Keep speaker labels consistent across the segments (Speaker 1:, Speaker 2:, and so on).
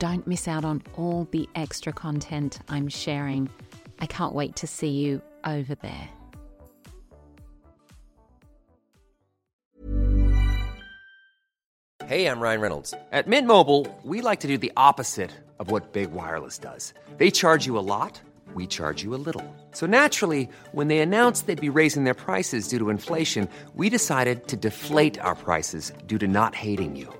Speaker 1: Don't miss out on all the extra content I'm sharing. I can't wait to see you over there.
Speaker 2: Hey, I'm Ryan Reynolds. At Mint Mobile, we like to do the opposite of what Big Wireless does. They charge you a lot, we charge you a little. So naturally, when they announced they'd be raising their prices due to inflation, we decided to deflate our prices due to not hating you.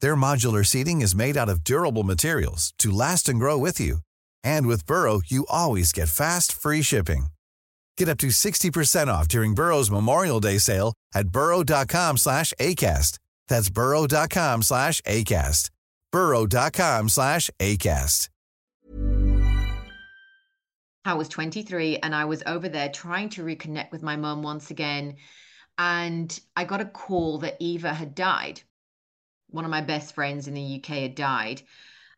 Speaker 3: Their modular seating is made out of durable materials to last and grow with you. And with Burrow, you always get fast, free shipping. Get up to 60% off during Burrow's Memorial Day sale at burrow.com slash ACAST. That's burrow.com slash ACAST. burrow.com slash ACAST.
Speaker 4: I was 23 and I was over there trying to reconnect with my mum once again. And I got a call that Eva had died. One of my best friends in the UK had died,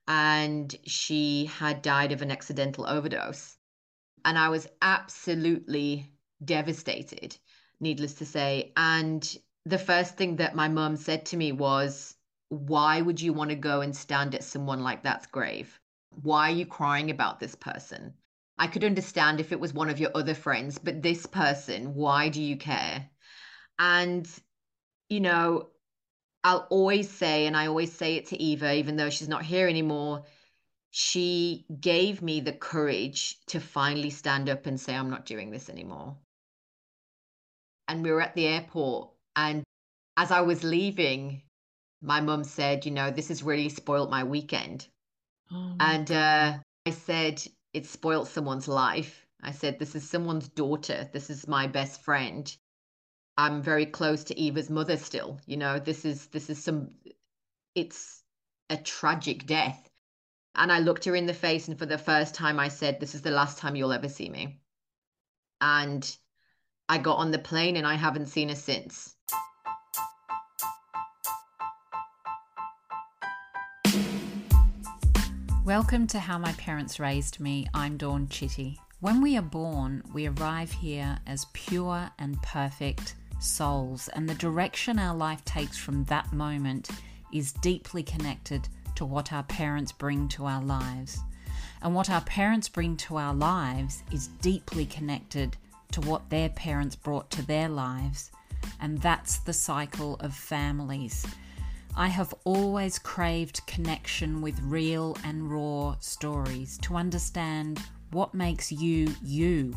Speaker 4: and she had died of an accidental overdose. And I was absolutely devastated, needless to say. And the first thing that my mum said to me was, Why would you want to go and stand at someone like that's grave? Why are you crying about this person? I could understand if it was one of your other friends, but this person, why do you care? And, you know, I'll always say, and I always say it to Eva, even though she's not here anymore, she gave me the courage to finally stand up and say, I'm not doing this anymore. And we were at the airport, and as I was leaving, my mum said, You know, this has really spoiled my weekend.
Speaker 1: Oh
Speaker 4: and uh, I said, It spoiled someone's life. I said, This is someone's daughter. This is my best friend. I'm very close to Eva's mother still. You know, this is this is some it's a tragic death. And I looked her in the face and for the first time I said, This is the last time you'll ever see me. And I got on the plane and I haven't seen her since.
Speaker 1: Welcome to How My Parents Raised Me. I'm Dawn Chitty. When we are born, we arrive here as pure and perfect souls, and the direction our life takes from that moment is deeply connected to what our parents bring to our lives. And what our parents bring to our lives is deeply connected to what their parents brought to their lives. And that's the cycle of families. I have always craved connection with real and raw stories to understand what makes you you,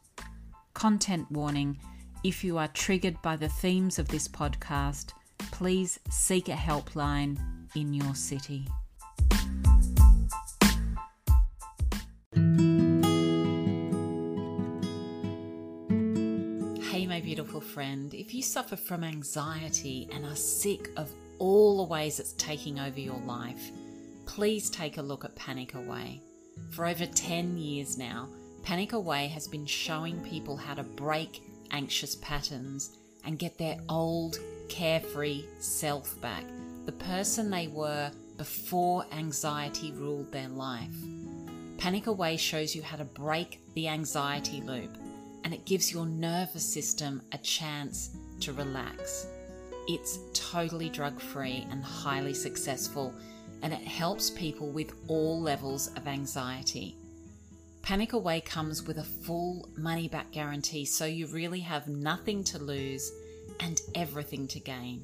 Speaker 1: Content warning if you are triggered by the themes of this podcast, please seek a helpline in your city. Hey, my beautiful friend. If you suffer from anxiety and are sick of all the ways it's taking over your life, please take a look at Panic Away. For over 10 years now, Panic Away has been showing people how to break anxious patterns and get their old, carefree self back, the person they were before anxiety ruled their life. Panic Away shows you how to break the anxiety loop and it gives your nervous system a chance to relax. It's totally drug free and highly successful, and it helps people with all levels of anxiety. Panic Away comes with a full money back guarantee, so you really have nothing to lose and everything to gain.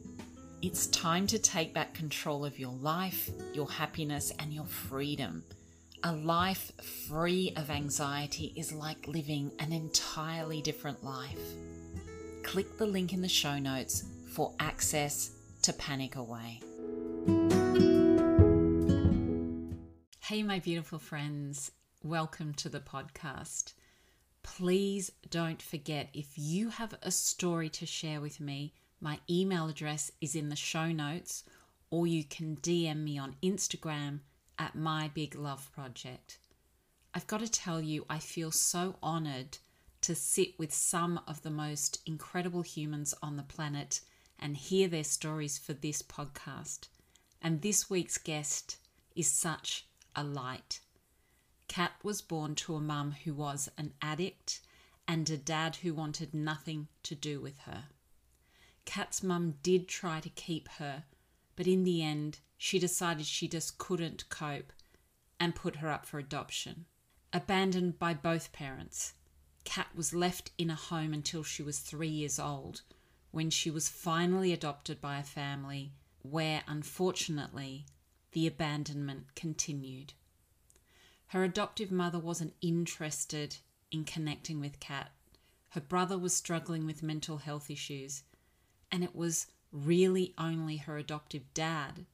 Speaker 1: It's time to take back control of your life, your happiness, and your freedom. A life free of anxiety is like living an entirely different life. Click the link in the show notes for access to Panic Away. Hey, my beautiful friends, welcome to the podcast. Please don't forget if you have a story to share with me, my email address is in the show notes, or you can DM me on Instagram at My Big Love Project. I've got to tell you, I feel so honored to sit with some of the most incredible humans on the planet and hear their stories for this podcast. And this week's guest is such a light. Kat was born to a mum who was an addict and a dad who wanted nothing to do with her. Kat's mum did try to keep her, but in the end, she decided she just couldn't cope and put her up for adoption. Abandoned by both parents, Kat was left in a home until she was three years old, when she was finally adopted by a family where, unfortunately, the abandonment continued. Her adoptive mother wasn't interested in connecting with Kat. Her brother was struggling with mental health issues, and it was really only her adoptive dad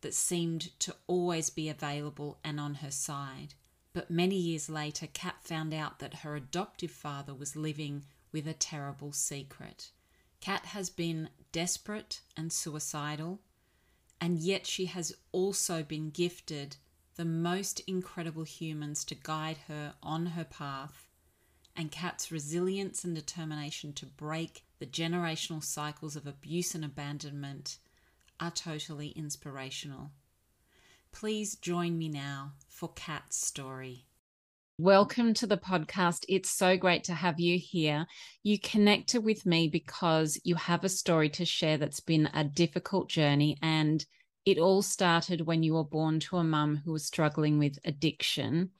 Speaker 1: that seemed to always be available and on her side. But many years later, Kat found out that her adoptive father was living with a terrible secret. Kat has been desperate and suicidal, and yet she has also been gifted the most incredible humans to guide her on her path. And Kat's resilience and determination to break the generational cycles of abuse and abandonment are totally inspirational. Please join me now for Kat's story. Welcome to the podcast. It's so great to have you here. You connected with me because you have a story to share that's been a difficult journey, and it all started when you were born to a mum who was struggling with addiction.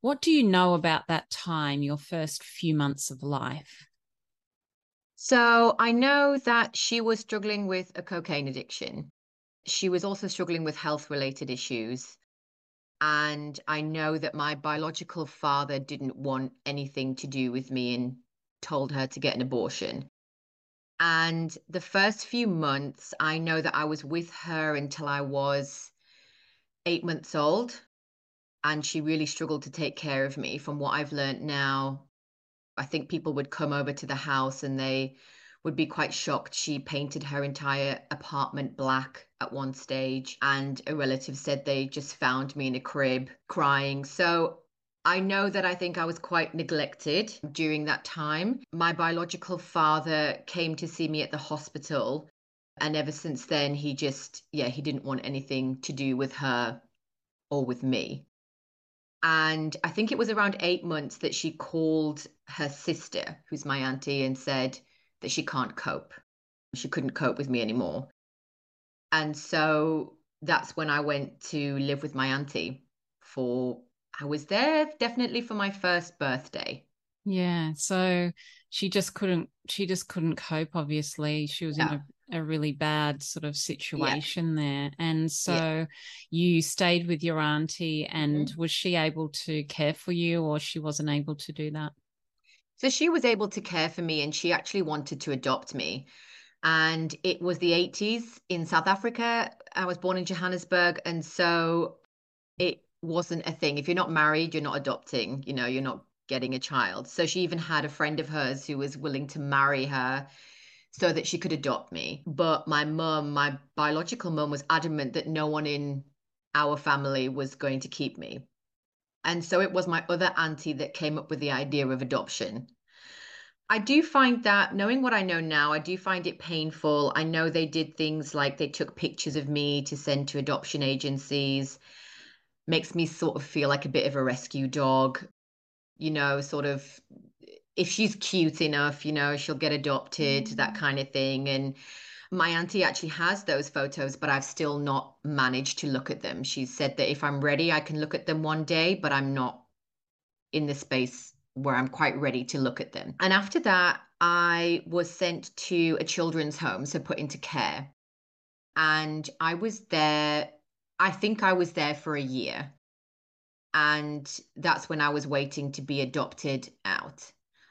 Speaker 1: What do you know about that time, your first few months of life?
Speaker 4: So I know that she was struggling with a cocaine addiction. She was also struggling with health related issues. And I know that my biological father didn't want anything to do with me and told her to get an abortion. And the first few months, I know that I was with her until I was eight months old. And she really struggled to take care of me. From what I've learned now, I think people would come over to the house and they would be quite shocked. She painted her entire apartment black at one stage, and a relative said they just found me in a crib crying. So I know that I think I was quite neglected during that time. My biological father came to see me at the hospital, and ever since then, he just, yeah, he didn't want anything to do with her or with me. And I think it was around eight months that she called her sister, who's my auntie, and said that she can't cope. She couldn't cope with me anymore. And so that's when I went to live with my auntie for, I was there definitely for my first birthday.
Speaker 1: Yeah. So she just couldn't, she just couldn't cope, obviously. She was yeah. in a a really bad sort of situation yeah. there. And so yeah. you stayed with your auntie, and mm-hmm. was she able to care for you, or she wasn't able to do that?
Speaker 4: So she was able to care for me, and she actually wanted to adopt me. And it was the 80s in South Africa. I was born in Johannesburg. And so it wasn't a thing. If you're not married, you're not adopting, you know, you're not getting a child. So she even had a friend of hers who was willing to marry her so that she could adopt me. But my mum, my biological mum, was adamant that no one in our family was going to keep me. And so it was my other auntie that came up with the idea of adoption. I do find that, knowing what I know now, I do find it painful. I know they did things like they took pictures of me to send to adoption agencies. Makes me sort of feel like a bit of a rescue dog, you know, sort of if she's cute enough, you know, she'll get adopted, mm. that kind of thing. And my auntie actually has those photos, but I've still not managed to look at them. She said that if I'm ready, I can look at them one day, but I'm not in the space where I'm quite ready to look at them. And after that, I was sent to a children's home, so put into care. And I was there, I think I was there for a year. And that's when I was waiting to be adopted out.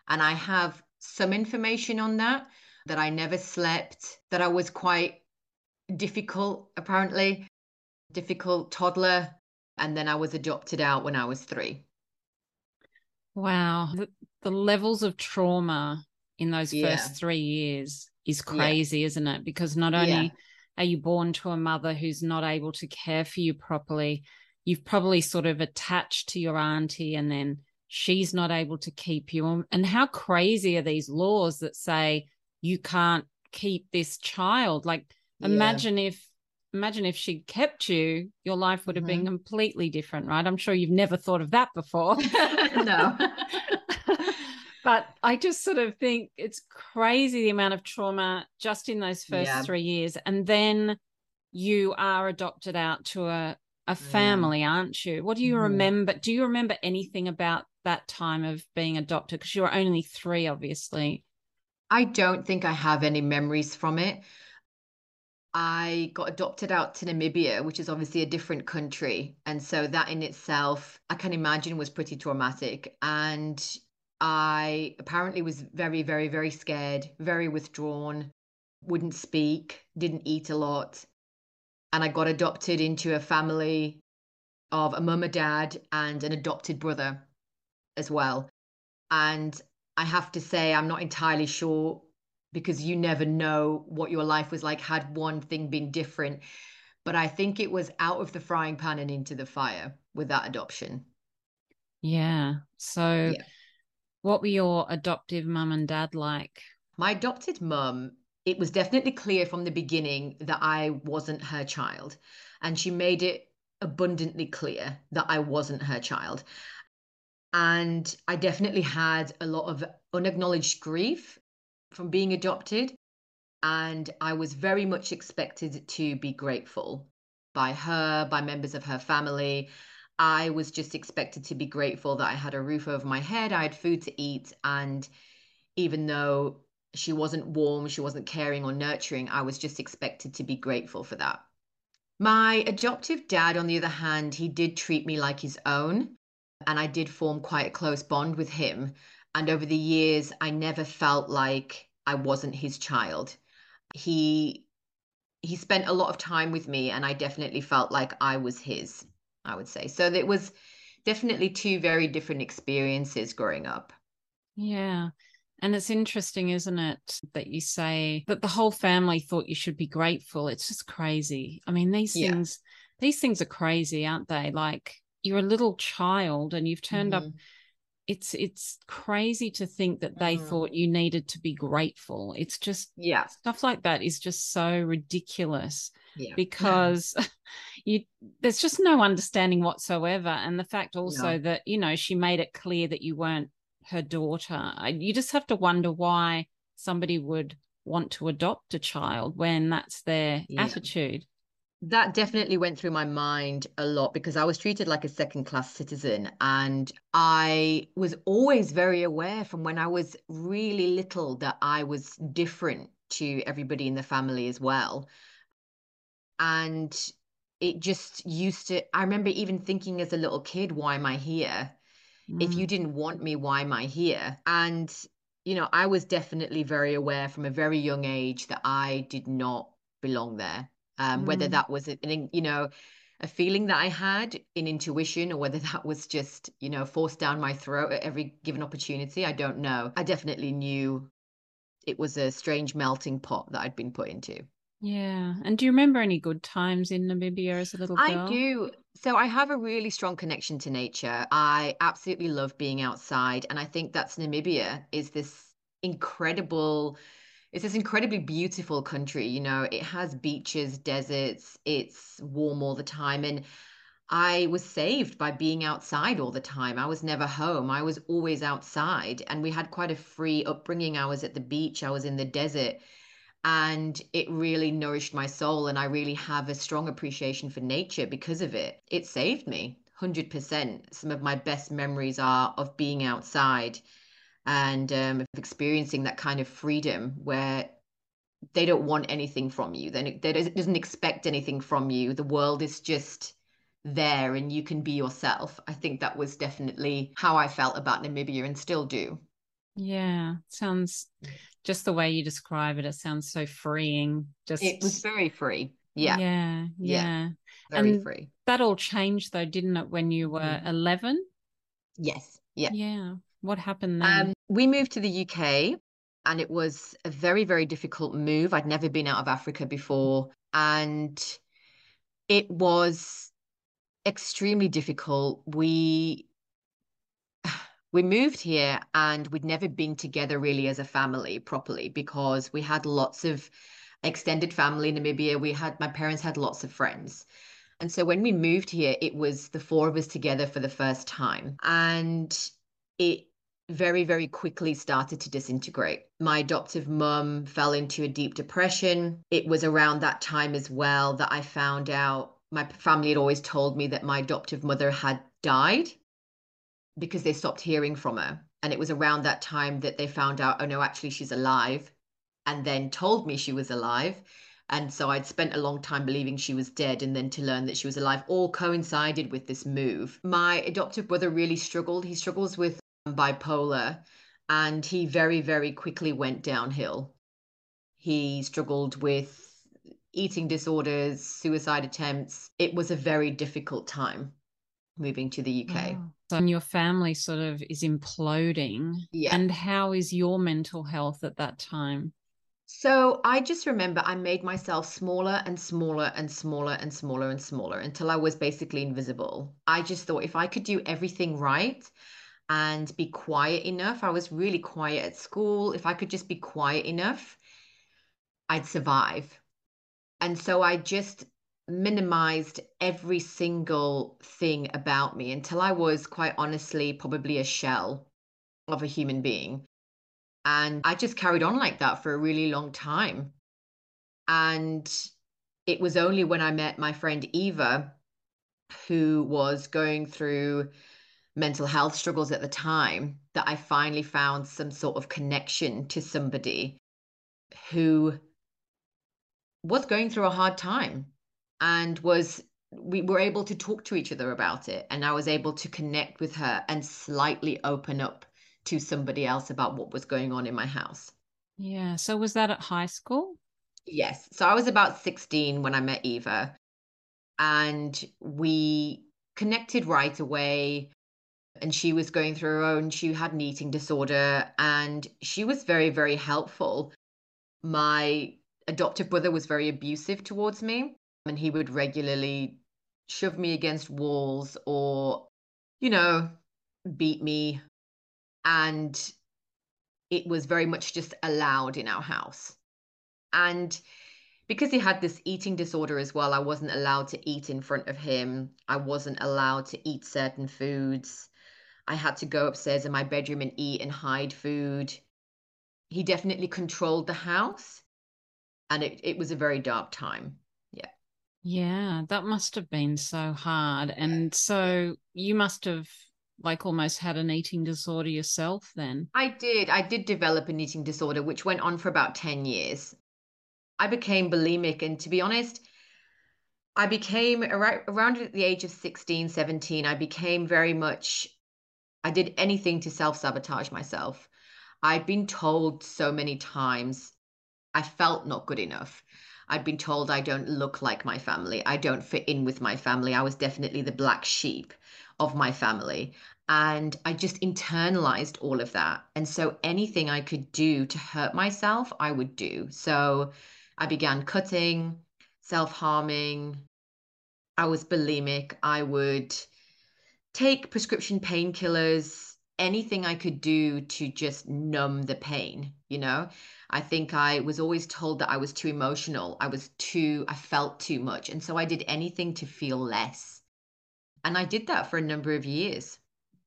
Speaker 4: And I have some information on that, that I never slept, that I was quite difficult, apparently, difficult toddler. And then I was adopted out when I was three.
Speaker 5: Wow. The, the levels of trauma in those yeah. first three years is crazy, yeah. isn't it? Because not only yeah. Are you born to a mother who's not able to care for you properly, you've probably sort of attached to your auntie and then she's not able to keep you. And how crazy are these laws that say you can't keep this child? Like, imagine if imagine if she kept you, your life would have mm-hmm. been completely different, right? I'm sure you've never thought of that before.
Speaker 4: no.
Speaker 5: but I just sort of think it's crazy the amount of trauma just in those first yeah. three years. And then you are adopted out to a, a family, yeah. aren't you? What do you mm-hmm. remember? Do you remember anything about that time of being adopted? Because you were only three, obviously.
Speaker 4: I don't think I have any memories from it. I got adopted out to Namibia, which is obviously a different country. And so that in itself, I can imagine was pretty traumatic. And I apparently was very, very, very scared, very withdrawn, wouldn't speak, didn't eat a lot. And I got adopted into a family of a mum, a dad, and an adopted brother as well. And I have to say, I'm not entirely sure because you never know what your life was like had one thing been different. But I think it was out of the frying pan and into the fire with that adoption.
Speaker 5: Yeah. So, yeah. What were your adoptive mum and dad like?
Speaker 4: My adopted mum, it was definitely clear from the beginning that I wasn't her child. And she made it abundantly clear that I wasn't her child. And I definitely had a lot of unacknowledged grief from being adopted. And I was very much expected to be grateful by her, by members of her family. I was just expected to be grateful that I had a roof over my head, I had food to eat. And even though she wasn't warm, she wasn't caring or nurturing, I was just expected to be grateful for that. My adoptive dad, on the other hand, he did treat me like his own. And I did form quite a close bond with him. And over the years, I never felt like I wasn't his child. He he spent a lot of time with me and I definitely felt like I was his, I would say. So it was definitely two very different experiences growing up.
Speaker 5: Yeah. And it's interesting, isn't it, that you say that the whole family thought you should be grateful. It's just crazy. I mean, these yeah. things these things are crazy, aren't they? Like you're a little child and you've turned mm-hmm. up it's it's crazy to think that they mm. thought you needed to be grateful it's just
Speaker 4: yeah
Speaker 5: stuff like that is just so ridiculous yeah. because yeah. you there's just no understanding whatsoever and the fact also yeah. that you know she made it clear that you weren't her daughter you just have to wonder why somebody would want to adopt a child when that's their attitude
Speaker 4: that definitely went through my mind a lot because I was treated like a second class citizen. And I was always very aware from when I was really little that I was different to everybody in the family as well. And it just used to, I remember even thinking as a little kid, why am I here? Mm. If you mm. didn't want me, why am I here? And, you know, I was definitely very aware from a very young age that I did not belong there um, mm. whether that was an, you know a feeling that I had in intuition or whether that was just, you know, forced down my throat at every given opportunity. I don't know. I definitely knew it was a strange melting pot that I'd been put into.
Speaker 5: Yeah. And do you remember any good times in Namibia as a little girl?
Speaker 4: I do. So I have a really strong connection to nature. I absolutely love being outside. And I think that's Namibia is this incredible it's this incredibly beautiful country you know it has beaches deserts it's warm all the time and i was saved by being outside all the time i was never home i was always outside and we had quite a free upbringing i was at the beach i was in the desert and it really nourished my soul and i really have a strong appreciation for nature because of it it saved me 100% some of my best memories are of being outside and um, experiencing that kind of freedom where they don't want anything from you. Then they doesn't expect anything from you. The world is just there, and you can be yourself. I think that was definitely how I felt about Namibia, and still do.
Speaker 5: Yeah, sounds just the way you describe it. It sounds so freeing. Just
Speaker 4: it was very free. Yeah,
Speaker 5: yeah, yeah. yeah.
Speaker 4: Very
Speaker 5: and
Speaker 4: free.
Speaker 5: That all changed though, didn't it? When you were mm-hmm. eleven.
Speaker 4: Yes. Yeah.
Speaker 5: Yeah. What happened then?
Speaker 4: Um, we moved to the UK and it was a very, very difficult move. I'd never been out of Africa before. And it was extremely difficult. We we moved here and we'd never been together really as a family properly because we had lots of extended family in Namibia. We had my parents had lots of friends. And so when we moved here, it was the four of us together for the first time. And it very, very quickly started to disintegrate. My adoptive mum fell into a deep depression. It was around that time as well that I found out my family had always told me that my adoptive mother had died because they stopped hearing from her. And it was around that time that they found out, oh no, actually, she's alive, and then told me she was alive. And so I'd spent a long time believing she was dead, and then to learn that she was alive all coincided with this move. My adoptive brother really struggled. He struggles with um, bipolar, and he very, very quickly went downhill. He struggled with eating disorders, suicide attempts. It was a very difficult time moving to the UK.
Speaker 5: Wow. So your family sort of is imploding.
Speaker 4: Yeah.
Speaker 5: And how is your mental health at that time?
Speaker 4: So I just remember I made myself smaller and smaller and smaller and smaller and smaller until I was basically invisible. I just thought if I could do everything right, and be quiet enough. I was really quiet at school. If I could just be quiet enough, I'd survive. And so I just minimized every single thing about me until I was quite honestly probably a shell of a human being. And I just carried on like that for a really long time. And it was only when I met my friend Eva, who was going through mental health struggles at the time that I finally found some sort of connection to somebody who was going through a hard time and was we were able to talk to each other about it and I was able to connect with her and slightly open up to somebody else about what was going on in my house.
Speaker 5: Yeah, so was that at high school?
Speaker 4: Yes. So I was about 16 when I met Eva and we connected right away and she was going through her own she had an eating disorder and she was very very helpful my adoptive brother was very abusive towards me and he would regularly shove me against walls or you know beat me and it was very much just allowed in our house and because he had this eating disorder as well i wasn't allowed to eat in front of him i wasn't allowed to eat certain foods I had to go upstairs in my bedroom and eat and hide food. He definitely controlled the house. And it, it was a very dark time. Yeah.
Speaker 5: That must have been so hard. And so you must have like almost had an eating disorder yourself then.
Speaker 4: I did. I did develop an eating disorder, which went on for about 10 years. I became bulimic. And to be honest, I became around, around at the age of 16, 17, I became very much I did anything to self sabotage myself. I'd been told so many times I felt not good enough. I'd been told I don't look like my family. I don't fit in with my family. I was definitely the black sheep of my family. And I just internalized all of that. And so anything I could do to hurt myself, I would do. So I began cutting, self harming. I was bulimic. I would take prescription painkillers, anything I could do to just numb the pain, you know? I think I was always told that I was too emotional. I was too, I felt too much. And so I did anything to feel less. And I did that for a number of years.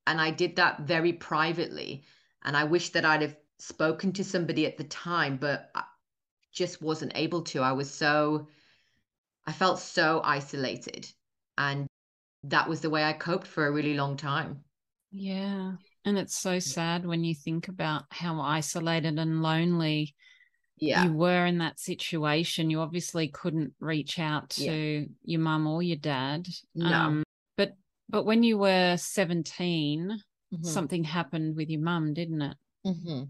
Speaker 4: And I did that very privately. And I wish that I'd have spoken to somebody at the time, but I just wasn't able to. I was so, I felt so isolated. And that was the way I coped for a really long time.
Speaker 5: Yeah. And it's so sad when you think about how isolated and lonely
Speaker 4: yeah.
Speaker 5: you were in that situation. You obviously couldn't reach out to yeah. your mum or your dad.
Speaker 4: No. Um,
Speaker 5: but but when you were 17, mm-hmm. something happened with your mum, didn't it?
Speaker 4: Mm-hmm.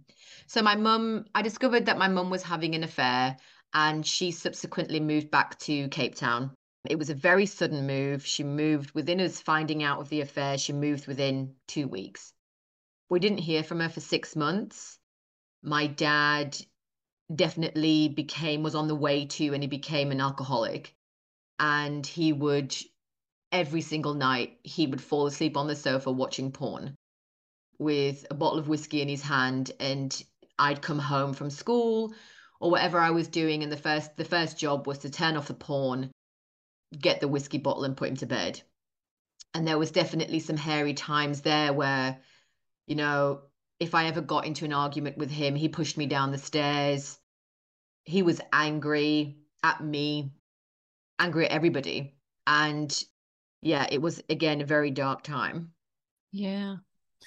Speaker 4: So my mum, I discovered that my mum was having an affair and she subsequently moved back to Cape Town. It was a very sudden move. She moved within us finding out of the affair. She moved within two weeks. We didn't hear from her for six months. My dad definitely became, was on the way to, and he became an alcoholic. And he would, every single night, he would fall asleep on the sofa watching porn with a bottle of whiskey in his hand. And I'd come home from school or whatever I was doing. And the first, the first job was to turn off the porn get the whiskey bottle and put him to bed. And there was definitely some hairy times there where, you know, if I ever got into an argument with him, he pushed me down the stairs. He was angry at me, angry at everybody. And yeah, it was again a very dark time.
Speaker 5: Yeah.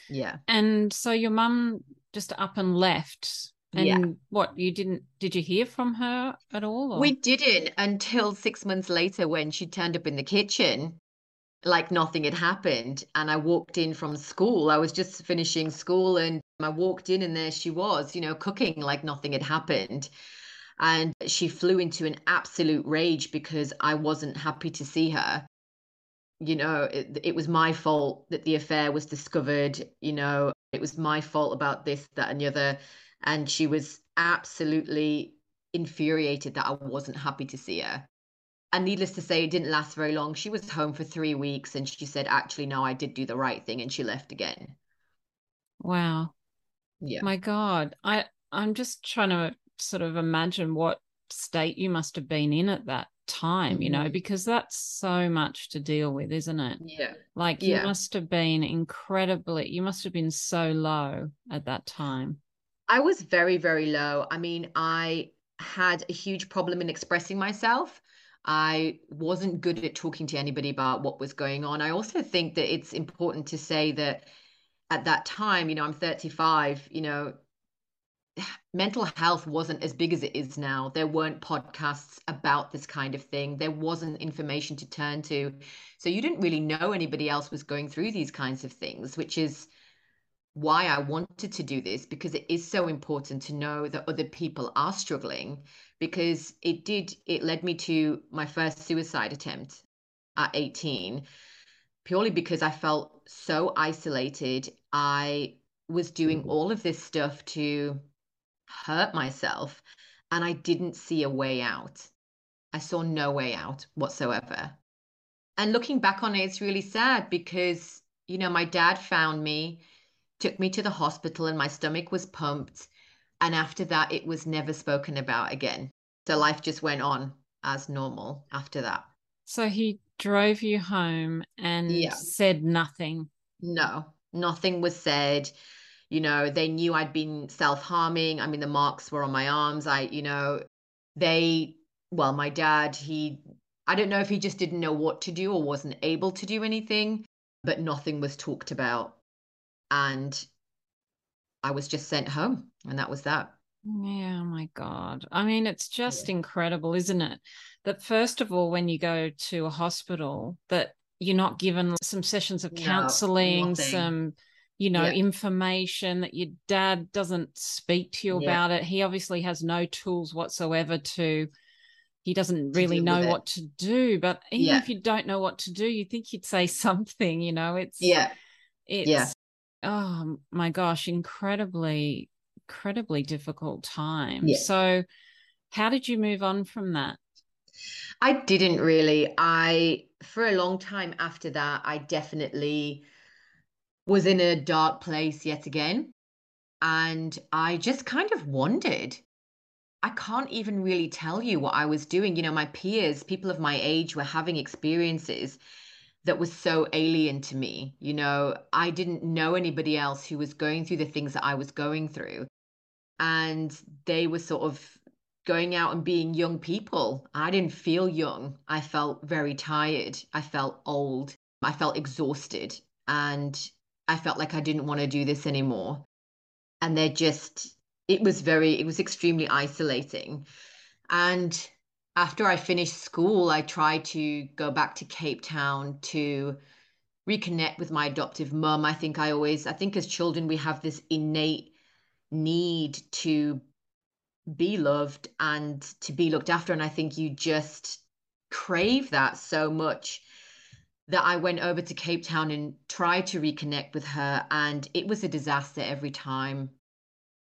Speaker 4: Yeah.
Speaker 5: And so your mum just up and left and
Speaker 4: yeah.
Speaker 5: what you didn't did you hear from her at all? Or?
Speaker 4: We didn't until six months later when she turned up in the kitchen like nothing had happened. And I walked in from school. I was just finishing school and I walked in and there she was, you know, cooking like nothing had happened. And she flew into an absolute rage because I wasn't happy to see her. You know, it, it was my fault that the affair was discovered. You know, it was my fault about this, that, and the other and she was absolutely infuriated that I wasn't happy to see her. And needless to say, it didn't last very long. She was home for three weeks and she said, actually, no, I did do the right thing. And she left again.
Speaker 5: Wow.
Speaker 4: Yeah.
Speaker 5: My God. I, I'm just trying to sort of imagine what state you must have been in at that time, you know, mm-hmm. because that's so much to deal with, isn't it?
Speaker 4: Yeah.
Speaker 5: Like you must have been incredibly, you must have been so low at that time.
Speaker 4: I was very, very low. I mean, I had a huge problem in expressing myself. I wasn't good at talking to anybody about what was going on. I also think that it's important to say that at that time, you know, I'm 35, you know, mental health wasn't as big as it is now. There weren't podcasts about this kind of thing. There wasn't information to turn to. So you didn't really know anybody else was going through these kinds of things, which is why I wanted to do this because it is so important to know that other people are struggling because it did it led me to my first suicide attempt at 18 purely because I felt so isolated I was doing mm-hmm. all of this stuff to hurt myself and I didn't see a way out I saw no way out whatsoever and looking back on it it's really sad because you know my dad found me took me to the hospital and my stomach was pumped. And after that, it was never spoken about again. So life just went on as normal after that.
Speaker 5: So he drove you home and yeah. said nothing.
Speaker 4: No, nothing was said. You know, they knew I'd been self harming. I mean, the marks were on my arms. I, you know, they, well, my dad, he, I don't know if he just didn't know what to do or wasn't able to do anything, but nothing was talked about and I was just sent home, and that was that.
Speaker 5: Yeah, oh my God. I mean, it's just yeah. incredible, isn't it? That first of all, when you go to a hospital, that you're not given some sessions of counseling, no, some, you know, yeah. information that your dad doesn't speak to you yeah. about it. He obviously has no tools whatsoever to he doesn't really know what to do. But even
Speaker 4: Yeah.
Speaker 5: if you don't know what to do, you think you'd say something, you know, it's
Speaker 4: Yeah.
Speaker 5: it's
Speaker 4: Yeah.
Speaker 5: Oh my gosh, incredibly, incredibly difficult time.
Speaker 4: Yeah.
Speaker 5: So how did you move on from that?
Speaker 4: I didn't really. I, for a long time after that, I definitely was in a dark place yet again. And I just kind of wondered. I can't even really tell you what I was doing. You know, my peers, people of my age, were having experiences that was so alien to me. You know, I didn't know anybody else who was going through the things that I was going through. And they were sort of going out and being young people. I didn't feel young. I felt very tired. I felt old. I felt exhausted. And I felt like I didn't want to do this anymore. And they're just, it was very, it was extremely isolating. And after I finished school, I tried to go back to Cape Town to reconnect with my adoptive mum. I think I always, I think as children, we have this innate need to be loved and to be looked after. And I think you just crave that so much that I went over to Cape Town and tried to reconnect with her. And it was a disaster every time.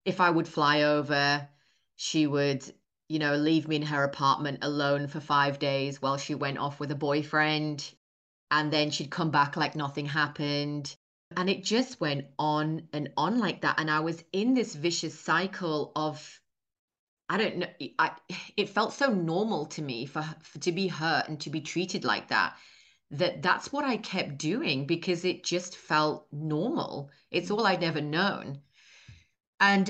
Speaker 4: If I would fly over, she would, you know, leave me in her apartment alone for five days while she went off with a boyfriend. And then she'd come back like nothing happened. And it just went on and on like that. And I was in this vicious cycle of I don't know. I it felt so normal to me for, for to be hurt and to be treated like that. That that's what I kept doing because it just felt normal. It's all I'd ever known. And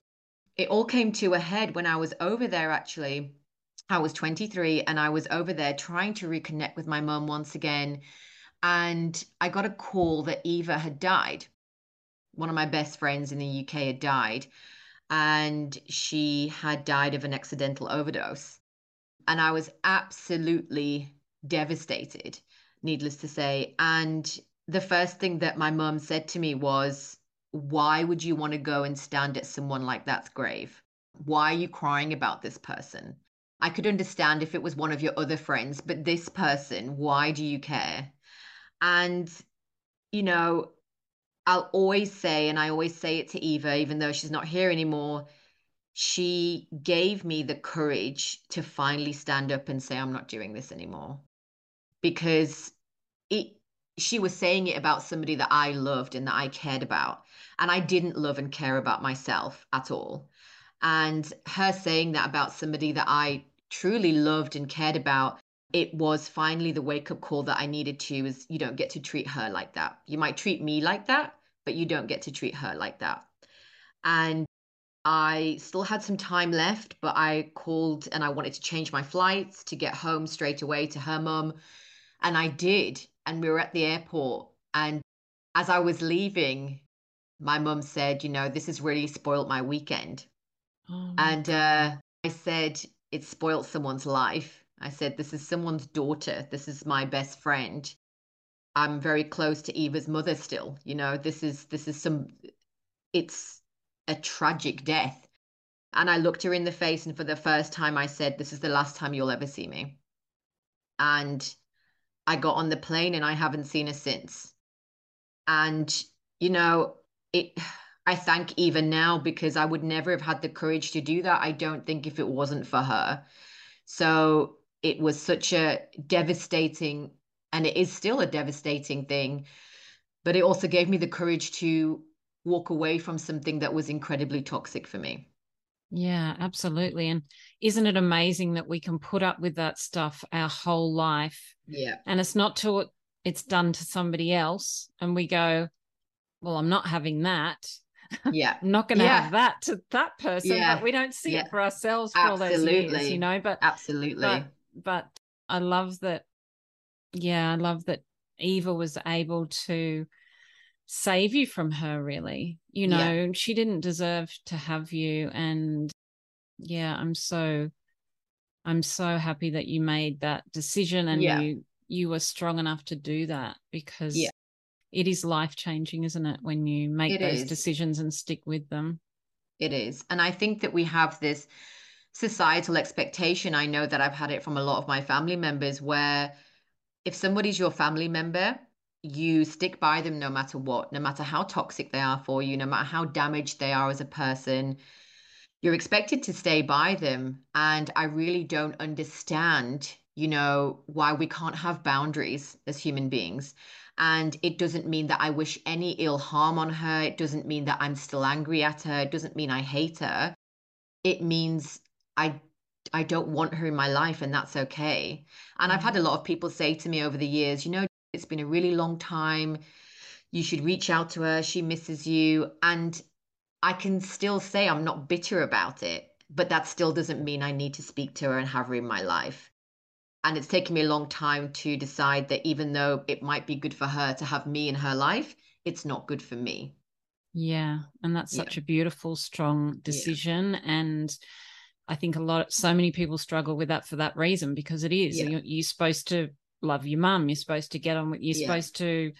Speaker 4: it all came to a head when I was over there actually. I was 23 and I was over there trying to reconnect with my mum once again. And I got a call that Eva had died. One of my best friends in the UK had died and she had died of an accidental overdose. And I was absolutely devastated, needless to say. And the first thing that my mum said to me was, Why would you want to go and stand at someone like that's grave? Why are you crying about this person? I could understand if it was one of your other friends, but this person, why do you care? And, you know, I'll always say, and I always say it to Eva, even though she's not here anymore, she gave me the courage to finally stand up and say, I'm not doing this anymore. Because it she was saying it about somebody that I loved and that I cared about. And I didn't love and care about myself at all. And her saying that about somebody that I truly loved and cared about it was finally the wake up call that I needed to is you don't get to treat her like that. You might treat me like that, but you don't get to treat her like that. And I still had some time left, but I called and I wanted to change my flights to get home straight away to her mum. And I did. And we were at the airport. And as I was leaving, my mum said, You know, this has really spoiled my weekend.
Speaker 5: Oh,
Speaker 4: And uh, I said, It spoiled someone's life. I said, This is someone's daughter. This is my best friend. I'm very close to Eva's mother still. You know, this is this is some it's a tragic death. And I looked her in the face and for the first time I said, This is the last time you'll ever see me. And I got on the plane and I haven't seen her since. And, you know, it I thank Eva now because I would never have had the courage to do that. I don't think if it wasn't for her. So it was such a devastating, and it is still a devastating thing, but it also gave me the courage to walk away from something that was incredibly toxic for me.
Speaker 5: Yeah, absolutely. And isn't it amazing that we can put up with that stuff our whole life?
Speaker 4: Yeah.
Speaker 5: And it's not till it's done to somebody else, and we go, Well, I'm not having that.
Speaker 4: Yeah.
Speaker 5: I'm not going to
Speaker 4: Yeah.
Speaker 5: have that to that person,
Speaker 4: Yeah.
Speaker 5: but we don't see
Speaker 4: Yeah.
Speaker 5: it for ourselves for all those years, you know. But
Speaker 4: Absolutely.
Speaker 5: but but I love that. Yeah, I love that Eva was able to save you from her. Really, you
Speaker 4: Yeah.
Speaker 5: know, she didn't deserve to have you, and yeah, I'm so I'm so happy that you made that decision and
Speaker 4: Yeah.
Speaker 5: you you were strong enough to do that because
Speaker 4: Yeah.
Speaker 5: it is life changing, isn't it? When you make
Speaker 4: It
Speaker 5: those
Speaker 4: is.
Speaker 5: decisions and stick with them.
Speaker 4: It is. And I think that we have this societal expectation. I know that I've had it from a lot of my family members where if somebody's your family member, you stick by them no matter what, no matter how toxic they are for you, no matter how damaged they are as a person. You're expected to stay by them. And I really don't understand, you know, why we can't have boundaries as human beings. And it doesn't mean that I wish any ill harm on her. It doesn't mean that I'm still angry at her. It doesn't mean I hate her. It means I I don't want her in my life and that's okay. And I've mm-hmm. had a lot of people say to me over the years, you know, it's been a really long time. You should reach out to her. She misses you. And I can still say I'm not bitter about it, but that still doesn't mean I need to speak to her and have her in my life. And it's taken me a long time to decide that even though it might be good for her to have me in her life, it's not good for me.
Speaker 5: Yeah. And that's such yeah. a beautiful, strong decision. Yeah. And I think a lot, so many people struggle with that for that reason because it is. Yeah. You're, you're, supposed to love your mum. You're supposed to get on with, you're supposed to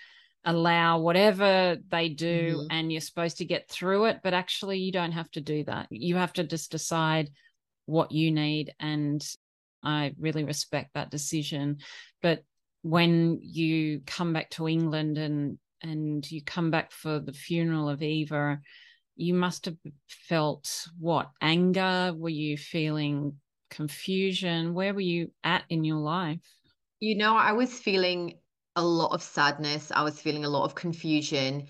Speaker 5: allow whatever they do mm-hmm. and you're supposed to get through it. But actually, you don't have to do that. You have to just decide what you need and I really respect that decision. But when you come back to England and and you come back for the funeral of Eva, you must have felt what anger? Were you feeling confusion? Where were you at in your life?
Speaker 4: You know, I was feeling a lot of sadness. I was feeling a lot of confusion,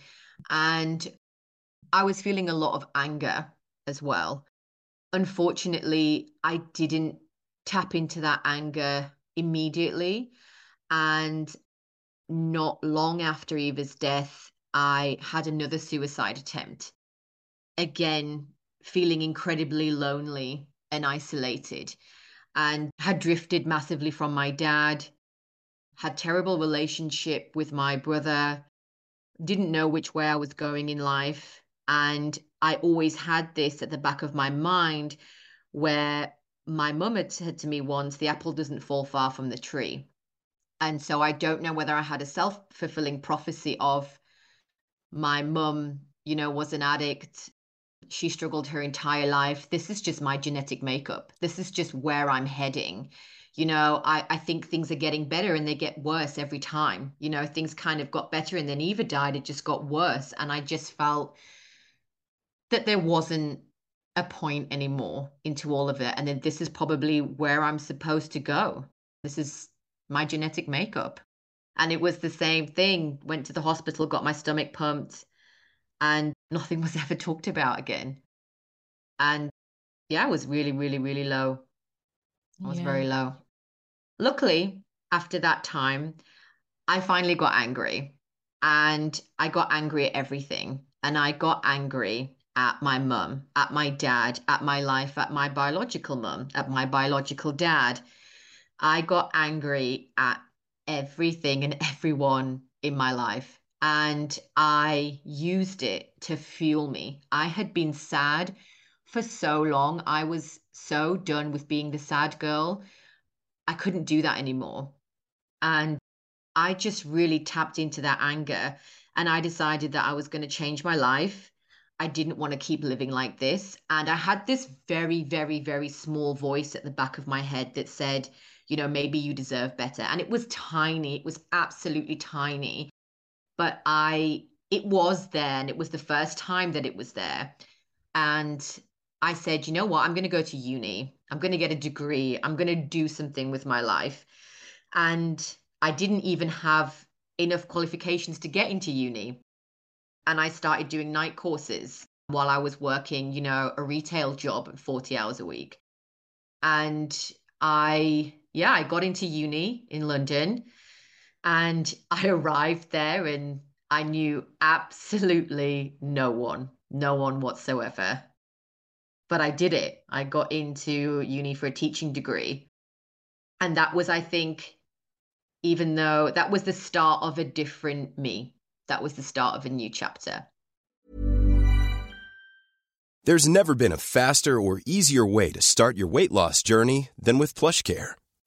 Speaker 4: and I was feeling a lot of anger as well. Unfortunately, I didn't tap into that anger immediately. And not long after Eva's death, I had another suicide attempt. Again, feeling incredibly lonely and isolated, and had drifted massively from my dad, had terrible relationship with my brother, didn't know which way I was going in life. And I always had this at the back of my mind where my mum had said to me once, the apple doesn't fall far from the tree. And so I don't know whether I had a self fulfilling prophecy of my mum, you know, was an addict. She struggled her entire life. This is just my genetic makeup. This is just where I'm heading. You know, I, I think things are getting better and they get worse every time. You know, things kind of got better and then Eva died, it just got worse. And I just felt that there wasn't a point anymore into all of it. And then this is probably where I'm supposed to go. This is my genetic makeup. And it was the same thing. Went to the hospital, got my stomach pumped, and nothing was ever talked about again. And yeah, I was really, really, really low. I was yeah. very low. Luckily, after that time, I finally got angry. And I got angry at everything. And I got angry at my mum, at my dad, at my life, at my biological mum, at my biological dad. I got angry at everything and everyone in my life. And I used it to fuel me. I had been sad for so long. I was so done with being the sad girl. I couldn't do that anymore. And I just really tapped into that anger. And I decided that I was going to change my life I didn't want to keep living like this. And I had this very, very, very small voice at the back of my head that said, you know, maybe you deserve better. And it was tiny, it was absolutely tiny. But I, it was there, and it was the first time that it was there. And I said, you know what? I'm going to go to uni. I'm going to get a degree. I'm going to do something with my life. And I didn't even have enough qualifications to get into uni and I started doing night courses while I was working, you know, a retail job 40 hours a week. And I, yeah, I got into uni in London and I arrived there and I knew absolutely no one, no one whatsoever. But I did it. I got into uni for a teaching degree. And that was, I think, even though that was the start of a different me that was the start of a new chapter.
Speaker 6: There's never been a faster or easier way to start your weight loss journey than with PlushCare.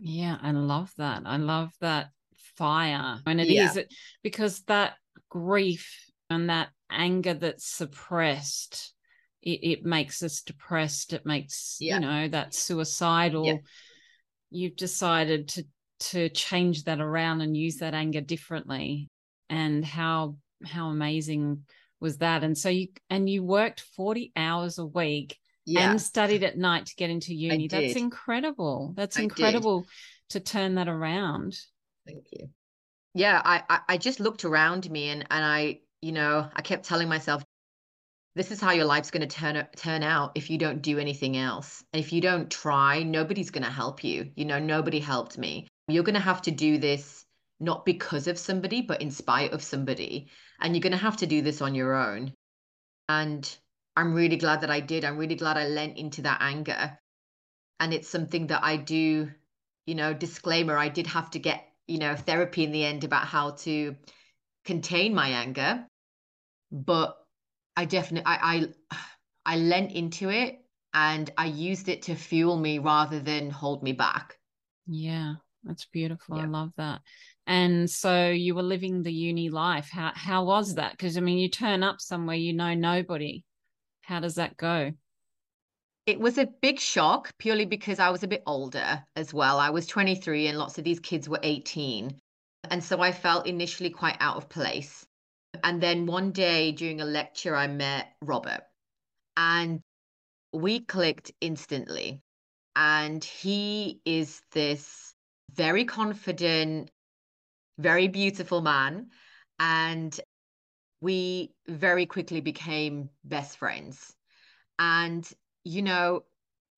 Speaker 4: Yeah.
Speaker 5: I love that. I love that fire. And it is
Speaker 4: Yeah.
Speaker 5: it because that grief and that anger that's suppressed, it, it makes us depressed. It makes,
Speaker 4: Yeah.
Speaker 5: you know, that suicidal.
Speaker 4: Yeah.
Speaker 5: You've decided to to change that around and use that anger differently. And how how amazing was that? And so you and you worked 40 hours a week
Speaker 4: Yeah.
Speaker 5: and studied at night to get into uni. That's incredible. That's
Speaker 4: I did.
Speaker 5: incredible to turn that around.
Speaker 4: Thank you. Yeah, I, I I just looked around me and and I, you know, I kept telling myself, this is how your life's going to turn turn out if you don't do anything else. And if you don't try, nobody's going to help you. You know, nobody helped me. You're going to have to do this not because of somebody, but in spite of somebody. And you're going to have to do this on your own. And I'm really glad that I did. I'm really glad I lent into that anger. And it's something that I do, you know, disclaimer, I did have to get, you know, therapy in the end about how to contain my anger. But I definitely I I I lent into it and I used it to fuel me rather than hold me back.
Speaker 5: Yeah, that's beautiful. I love that. And so you were living the uni life. How how was that? Because I mean, you turn up somewhere you know nobody. How does that go?
Speaker 4: It was a big shock purely because I was a bit older as well. I was 23 and lots of these kids were 18. And so I felt initially quite out of place. And then one day during a lecture, I met Robert and we clicked instantly. And he is this very confident, very beautiful man. And we very quickly became best friends. And, you know,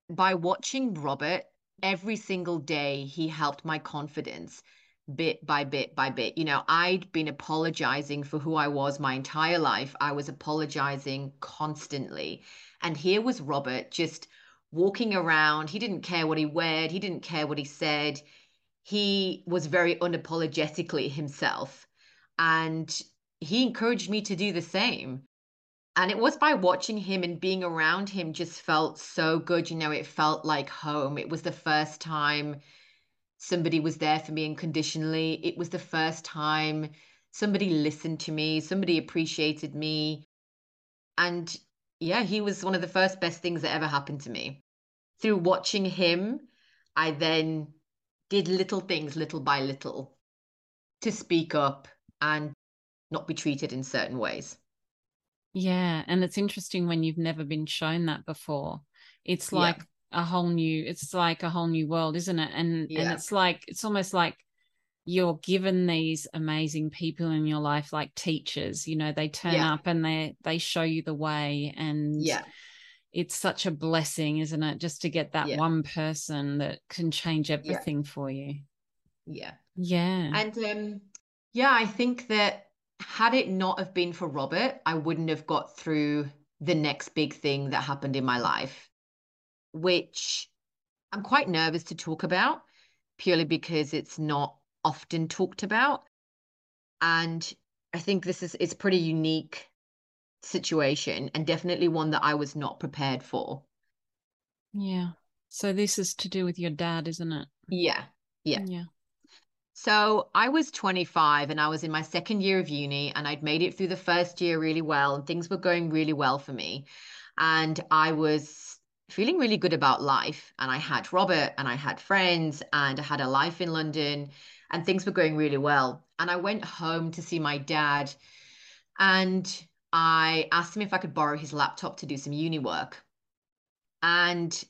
Speaker 4: by watching Robert, every single day he helped my confidence bit by bit by bit. You know, I'd been apologizing for who I was my entire life. I was apologizing constantly. And here was Robert just walking around. He didn't care what he weared, he didn't care what he said. He was very unapologetically himself. And he encouraged me to do the same. And it was by watching him and being around him just felt so good. You know, it felt like home. It was the first time somebody was there for me unconditionally. It was the first time somebody listened to me, somebody appreciated me. And yeah, he was one of the first best things that ever happened to me. Through watching him, I then did little things little by little to speak up and not be treated in certain ways.
Speaker 5: Yeah, and it's interesting when you've never been shown that before. It's
Speaker 4: Yeah.
Speaker 5: like a whole new it's like a whole new world, isn't it? And and it's like it's almost like you're given these amazing people in your life like teachers, you know, they turn
Speaker 4: Yeah.
Speaker 5: up and they they show you the way and
Speaker 4: Yeah.
Speaker 5: it's such a blessing, isn't it? Just to get that
Speaker 4: Yeah.
Speaker 5: one person that can change everything for you.
Speaker 4: Yeah.
Speaker 5: Yeah.
Speaker 4: And um, yeah, I think that had it not have been for Robert, I wouldn't have got through the next big thing that happened in my life, which I'm quite nervous to talk about purely because it's not often talked about. And I think this is it's pretty unique situation and definitely one that I was not prepared for.
Speaker 5: yeah. So this is to do with your dad, isn't it?
Speaker 4: Yeah. Yeah.
Speaker 5: Yeah.
Speaker 4: So I was 25 and I was in my second year of uni and I'd made it through the first year really well and things were going really well for me. And I was feeling really good about life. And I had Robert and I had friends and I had a life in London and things were going really well. And I went home to see my dad and I asked him if I could borrow his laptop to do some uni work. And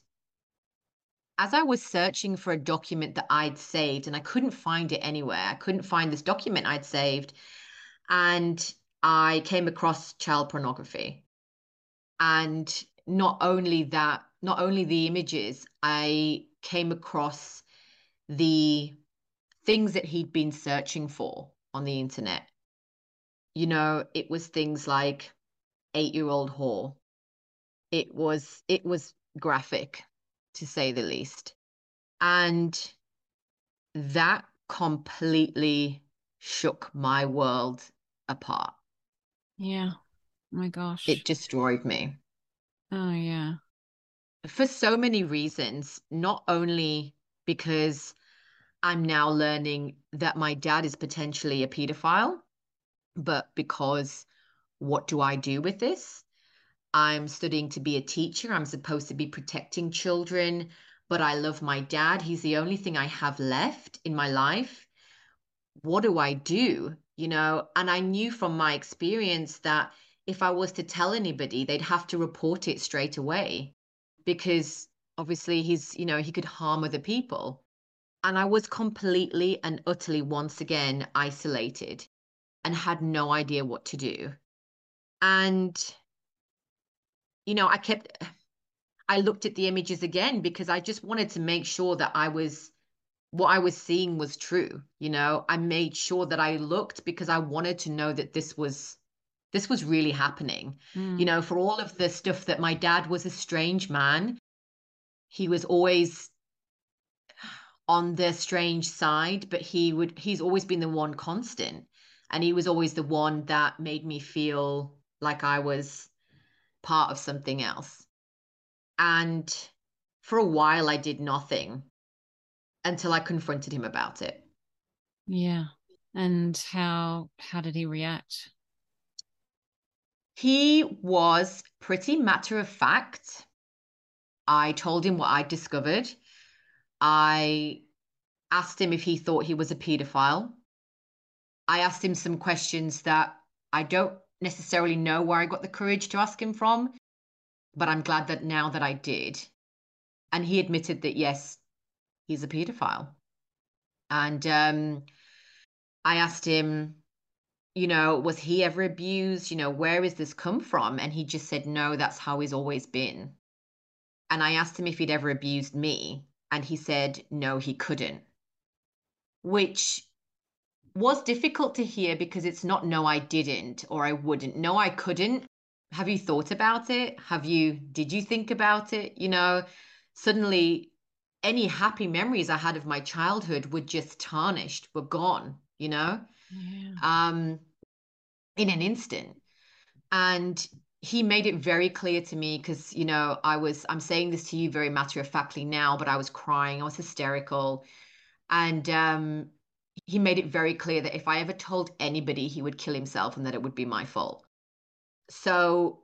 Speaker 4: as I was searching for a document that I'd saved and I couldn't find it anywhere, I couldn't find this document I'd saved. And I came across child pornography. And not only that, not only the images, I came across the things that he'd been searching for on the internet. You know, it was things like eight year old whore. It was it was graphic to say the least. And that completely shook my world apart.
Speaker 5: Yeah. Oh my gosh.
Speaker 4: It destroyed me.
Speaker 5: Oh, yeah.
Speaker 4: For so many reasons, not only because I'm now learning that my dad is potentially a pedophile, but because what do I do with this? I'm studying to be a teacher. I'm supposed to be protecting children, but I love my dad. He's the only thing I have left in my life. What do I do? You know, and I knew from my experience that if I was to tell anybody, they'd have to report it straight away because obviously he's, you know, he could harm other people. And I was completely and utterly once again isolated and had no idea what to do. And you know, I kept, I looked at the images again because I just wanted to make sure that I was, what I was seeing was true. You know, I made sure that I looked because I wanted to know that this was, this was really happening. Mm. You know, for all of the stuff that my dad was a strange man, he was always on the strange side, but he would, he's always been the one constant. And he was always the one that made me feel like I was part of something else. And for a while, I did nothing until I confronted him about it.
Speaker 5: Yeah. And how how did he react?
Speaker 4: He was pretty matter of fact. I told him what I discovered. I asked him if he thought he was a pedophile. I asked him some questions that I don't necessarily know where I got the courage to ask him from, but I'm glad that now that I did. And he admitted that, yes, he's a pedophile. And um, I asked him, you know, was he ever abused? You know, where is this come from? And he just said, no, that's how he's always been. And I asked him if he'd ever abused me. And he said, no, he couldn't. Which was difficult to hear because it's not no, I didn't or I wouldn't. No, I couldn't. Have you thought about it? Have you, did you think about it? You know, suddenly any happy memories I had of my childhood were just tarnished, were gone, you know, yeah. um, in an instant. And he made it very clear to me because, you know, I was, I'm saying this to you very matter of factly now, but I was crying, I was hysterical. And um, he made it very clear that if I ever told anybody, he would kill himself and that it would be my fault. So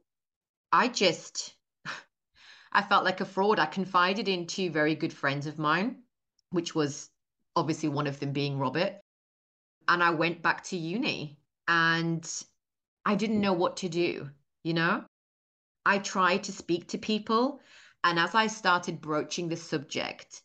Speaker 4: I just, I felt like a fraud. I confided in two very good friends of mine, which was obviously one of them being Robert. And I went back to uni and I didn't know what to do, you know? I tried to speak to people. And as I started broaching the subject,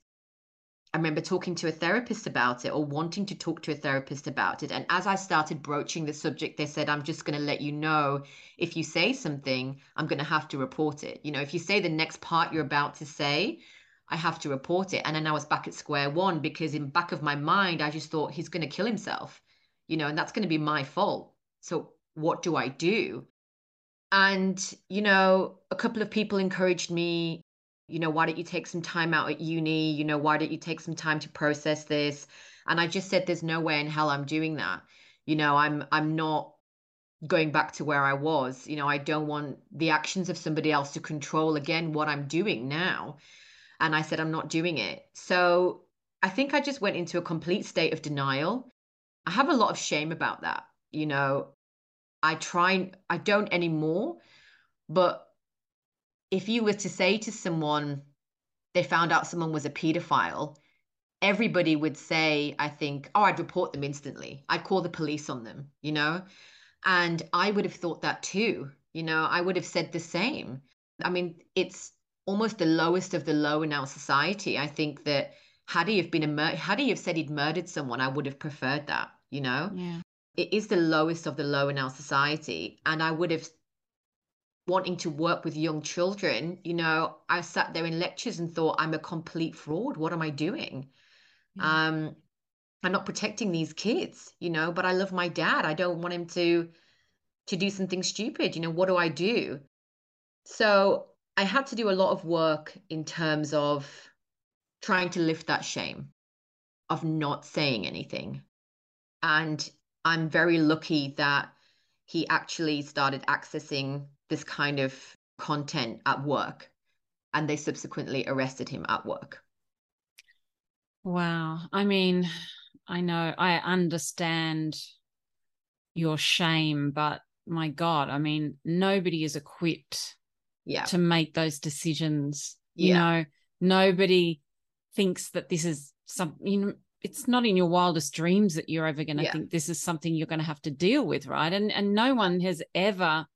Speaker 4: I remember talking to a therapist about it or wanting to talk to a therapist about it. And as I started broaching the subject, they said, I'm just going to let you know if you say something, I'm going to have to report it. You know, if you say the next part you're about to say, I have to report it. And then I was back at square one because in back of my mind, I just thought he's going to kill himself, you know, and that's going to be my fault. So what do I do? And, you know, a couple of people encouraged me you know, why don't you take some time out at uni? You know, why don't you take some time to process this? And I just said, there's no way in hell I'm doing that. You know, I'm I'm not going back to where I was. You know, I don't want the actions of somebody else to control again what I'm doing now. And I said, I'm not doing it. So I think I just went into a complete state of denial. I have a lot of shame about that. You know, I try, I don't anymore, but if you were to say to someone they found out someone was a pedophile, everybody would say, I think, oh, I'd report them instantly. I'd call the police on them, you know? And I would have thought that too. You know, I would have said the same. I mean, it's almost the lowest of the low in our society. I think that had he have been a mur- had he have said he'd murdered someone, I would have preferred that. You know,
Speaker 5: Yeah.
Speaker 4: it is the lowest of the low in our society, and I would have wanting to work with young children. You know, I sat there in lectures and thought, I'm a complete fraud. What am I doing? Um, I'm not protecting these kids, you know, but I love my dad. I don't want him to to do something stupid. You know, what do I do? So I had to do a lot of work in terms of trying to lift that shame of not saying anything. And I'm very lucky that he actually started accessing this kind of content at work and they subsequently arrested him at work.
Speaker 5: Wow. I mean, I know, I understand your shame, but my God, I mean, nobody is equipped
Speaker 4: Yeah.
Speaker 5: to make those decisions. You know, nobody thinks that this is some, you know, it's not in your wildest dreams that you're ever going to
Speaker 4: Yeah.
Speaker 5: think this is something you're going to have to deal with, right? And and no one has ever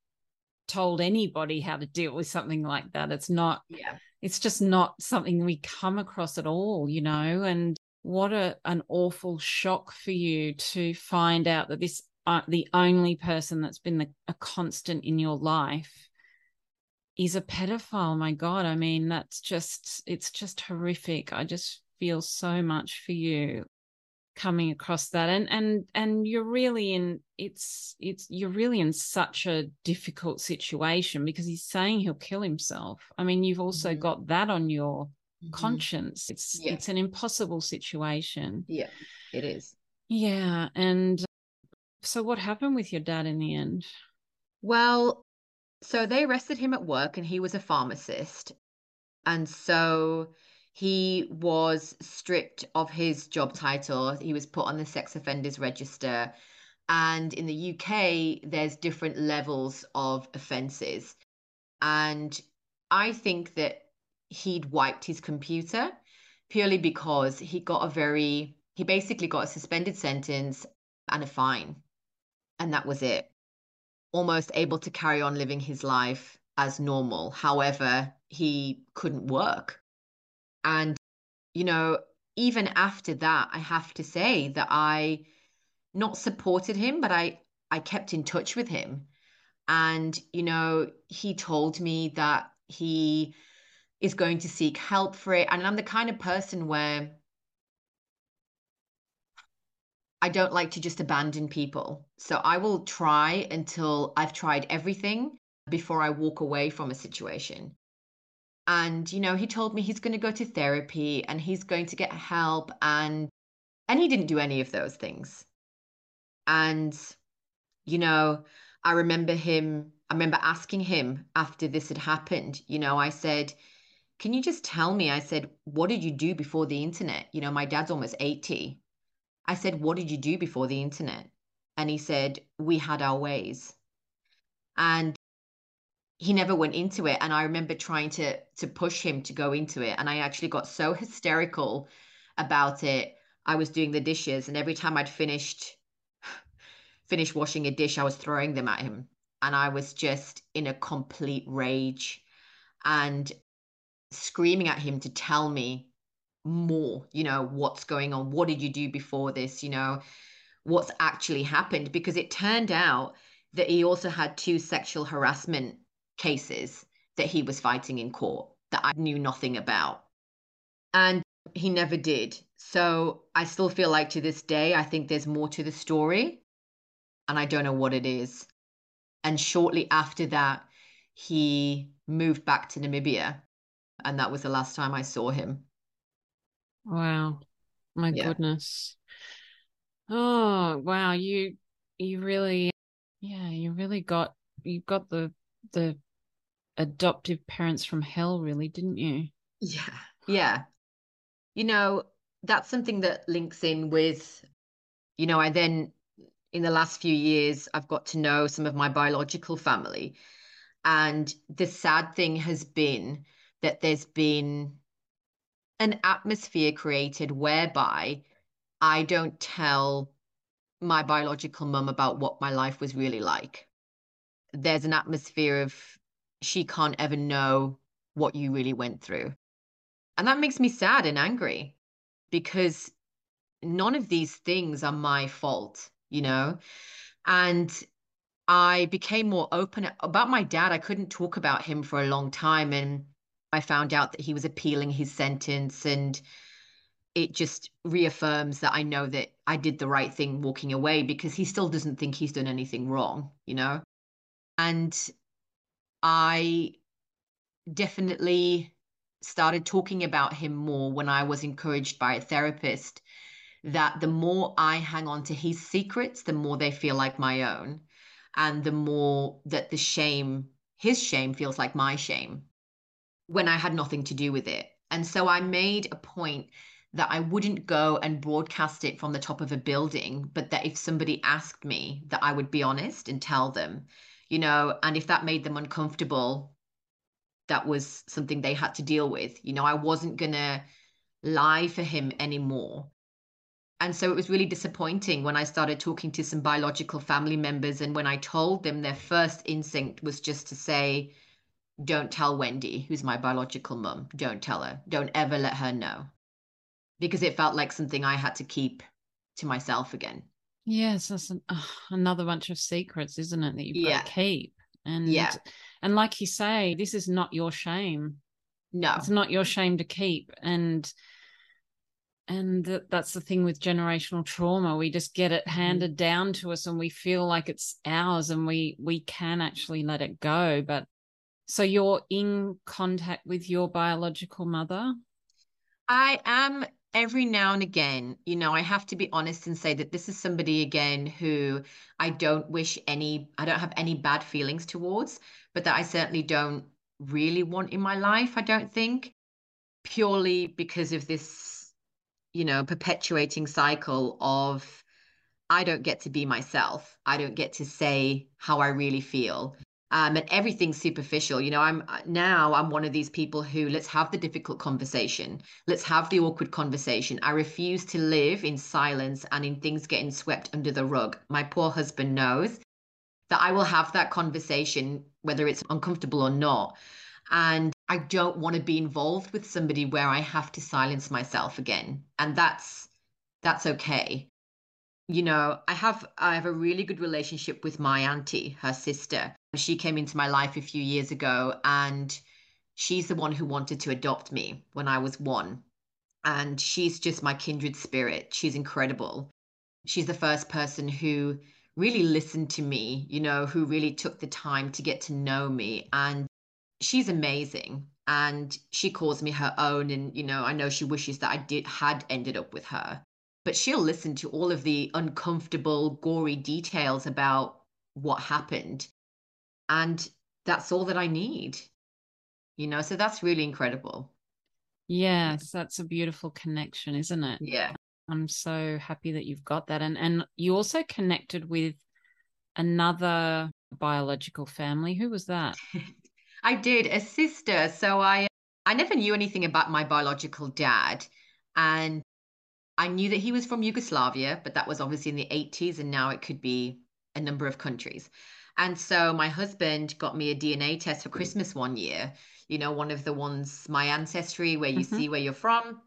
Speaker 5: told anybody how to deal with something like that. It's not
Speaker 4: Yeah.
Speaker 5: it's just not something we come across at all, you know. And what a an awful shock for you to find out that this uh, the only person that's been the, a constant in your life is a pedophile. My God, I mean, that's just it's just horrific. I just feel so much for you coming across that and and and you're really in it's it's you're really in such a difficult situation because he's saying he'll kill himself i mean you've also
Speaker 4: Mhm.
Speaker 5: got that on your
Speaker 4: Mhm.
Speaker 5: conscience it's
Speaker 4: Yeah.
Speaker 5: it's an impossible situation
Speaker 4: Yeah, it is.
Speaker 5: yeah and so what happened with your dad in the end
Speaker 4: Well, so they arrested him at work and he was a pharmacist. And so he was stripped of his job title. He was put on the sex offenders register. And in the UK, there's different levels of offenses. And I think that he'd wiped his computer purely because he got a very, he basically got a suspended sentence and a fine. And that was it almost able to carry on living his life as normal. However, he couldn't work. And, you know, even after that, I have to say that I not supported him, but I, I kept in touch with him. And, you know, he told me that he is going to seek help for it. And I'm the kind of person where I don't like to just abandon people. So I will try until I've tried everything before I walk away from a situation. And you know, he told me he's going to go to therapy and he's going to get help and and he didn't do any of those things. And you know, I remember him I remember asking him after this had happened, you know, I said, "Can you just tell me?" I said, "What did you do before the internet? You know, my dad's almost 80." I said, What did you do before the internet? And he said, We had our ways. And he never went into it. And I remember trying to to push him to go into it. And I actually got so hysterical about it. I was doing the dishes, and every time I'd finished finished washing a dish, I was throwing them at him. And I was just in a complete rage and screaming at him to tell me more, you know, what's going on? What did you do before this? You know, what's actually happened? Because it turned out that he also had two sexual harassment cases that he was fighting in court that I knew nothing about. And he never did. So I still feel like to this day, I think there's more to the story. And I don't know what it is. And shortly after that, he moved back to Namibia. And that was the last time I saw him.
Speaker 5: wow my
Speaker 4: Yeah.
Speaker 5: goodness oh wow you you really yeah you really got you got the the adoptive parents from hell really didn't you
Speaker 4: Yeah, yeah. You know, that's something that links in with, you know, I then, in the last few years, I've got to know some of my biological family. And the sad thing has been that there's been an atmosphere created whereby I don't tell my biological mum about what my life was really like. There's an atmosphere of she can't ever know what you really went through. And that makes me sad and angry because none of these things are my fault, you know? And I became more open about my dad. I couldn't talk about him for a long time. And I found out that he was appealing his sentence. And it just reaffirms that I know that I did the right thing walking away because he still doesn't think he's done anything wrong, you know? And I definitely started talking about him more when I was encouraged by a therapist that the more I hang on to his secrets, the more they feel like my own. And the more that the shame, his shame, feels like my shame when I had nothing to do with it. And so I made a point that I wouldn't go and broadcast it from the top of a building, but that if somebody asked me, that I would be honest and tell them, you know, and if that made them uncomfortable, that was something they had to deal with. You know, I wasn't going to lie for him anymore. And so it was really disappointing when I started talking to some biological family members. And when I told them, their first instinct was just to say, Don't tell Wendy, who's my biological mum. Don't tell her. Don't ever let her know. Because it felt like something I had to keep to myself again.
Speaker 5: Yes, that's an, uh, another bunch of secrets, isn't it, that you've got to keep? And
Speaker 4: Yeah.
Speaker 5: and like you say, this is not your shame.
Speaker 4: No.
Speaker 5: It's not your shame to keep. And and th- that's the thing with generational trauma. We just get it handed down to us and we feel like it's ours and we we can actually let it go. But so you're in contact with your biological mother?
Speaker 4: I am every now and again, you know, I have to be honest and say that this is somebody again who I don't wish any, I don't have any bad feelings towards, but that I certainly don't really want in my life, I don't think, purely because of this, you know, perpetuating cycle of I don't get to be myself. I don't get to say how I really feel. Um, and everything's superficial. You know, I'm now I'm one of these people who let's have the difficult conversation. Let's have the awkward conversation. I refuse to live in silence and in things getting swept under the rug. My poor husband knows that I will have that conversation, whether it's uncomfortable or not. And I don't want to be involved with somebody where I have to silence myself again. And that's that's okay you know i have i have a really good relationship with my auntie her sister she came into my life a few years ago and she's the one who wanted to adopt me when i was one. And she's just my kindred spirit. She's incredible. She's the first person who really listened to me you know who really took the time to get to know me. And she's amazing. And she calls me her own and you know i know she wishes that i did had ended up with her. But she'll listen to all of the uncomfortable, gory details about what happened. And that's all that I need. You know, so that's really incredible.
Speaker 5: Yes, that's a beautiful connection, isn't it?
Speaker 4: Yeah.
Speaker 5: I'm so happy that you've got that. And and you also connected with another biological family. Who was that?
Speaker 4: I did a sister. So I I never knew anything about my biological dad. And I knew that he was from Yugoslavia, but that was obviously in the 80s, and now it could be a number of countries. And so my husband got me a DNA test for Christmas one year, you know, one of the ones, my ancestry, where you
Speaker 5: Mhm.
Speaker 4: see where you're from.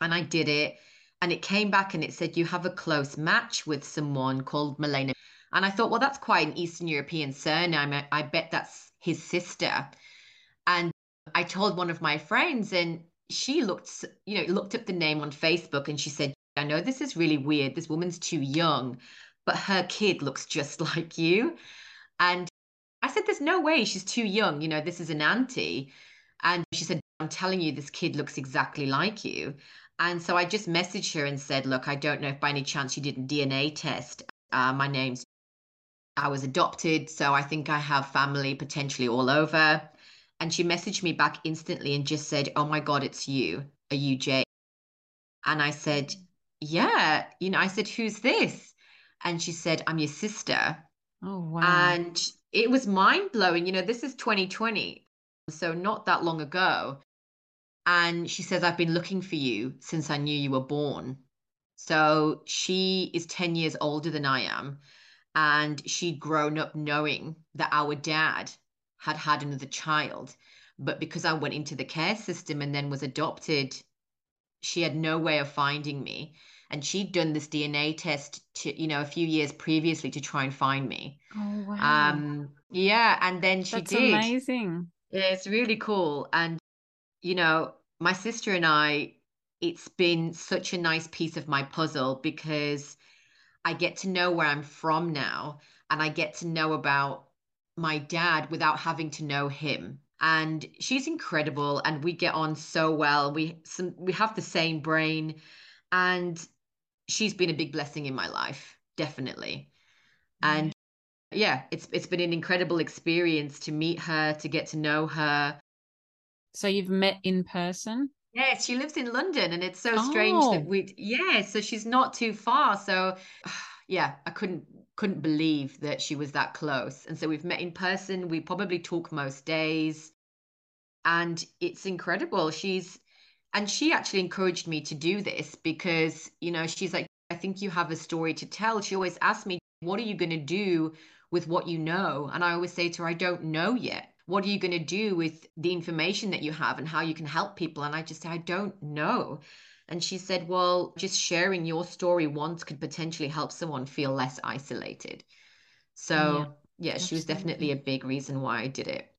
Speaker 4: And I did it, and it came back and it said, You have a close match with someone called Milena. And I thought, Well, that's quite an Eastern European surname. I, I bet that's his sister. And I told one of my friends, and she looked, you know, looked up the name on Facebook and she said, I know this is really weird. This woman's too young, but her kid looks just like you. And I said, There's no way she's too young. You know, this is an auntie. And she said, I'm telling you, this kid looks exactly like you. And so I just messaged her and said, Look, I don't know if by any chance you did a DNA test. Uh, my name's, I was adopted. So I think I have family potentially all over. And she messaged me back instantly and just said, Oh my God, it's you. Are you Jay? And I said, Yeah. You know, I said, Who's this? And she said, I'm your sister.
Speaker 5: Oh wow.
Speaker 4: And it was mind blowing. You know, this is 2020, so not that long ago. And she says, I've been looking for you since I knew you were born. So she is 10 years older than I am. And she'd grown up knowing that our dad had had another child. But because I went into the care system and then was adopted, she had no way of finding me. And she'd done this DNA test to, you know, a few years previously to try and find me.
Speaker 5: Oh wow.
Speaker 4: Um, yeah, and then she
Speaker 5: That's
Speaker 4: did.
Speaker 5: amazing.
Speaker 4: Yeah, it's really cool. And, you know, my sister and I, it's been such a nice piece of my puzzle because I get to know where I'm from now and I get to know about my dad without having to know him. And she's incredible and we get on so well. We some we have the same brain and she's been a big blessing in my life, definitely. Mm. And yeah, it's it's been an incredible experience to meet her, to get to know her.
Speaker 5: So you've met in person?
Speaker 4: Yes, she lives in London and it's so strange that
Speaker 5: Oh.
Speaker 4: we yeah, so she's not too far. So yeah, I couldn't couldn't believe that she was that close. And so we've met in person. We probably talk most days. And it's incredible. She's and she actually encouraged me to do this because, you know, she's like, I think you have a story to tell. She always asks me, what are you going to do with what you know? And I always say to her, I don't know yet. What are you going to do with the information that you have and how you can help people? And I just say, I don't know. And she said, Well, just sharing your story once could potentially help someone feel less isolated. So, yeah, she was definitely a big reason why I did it.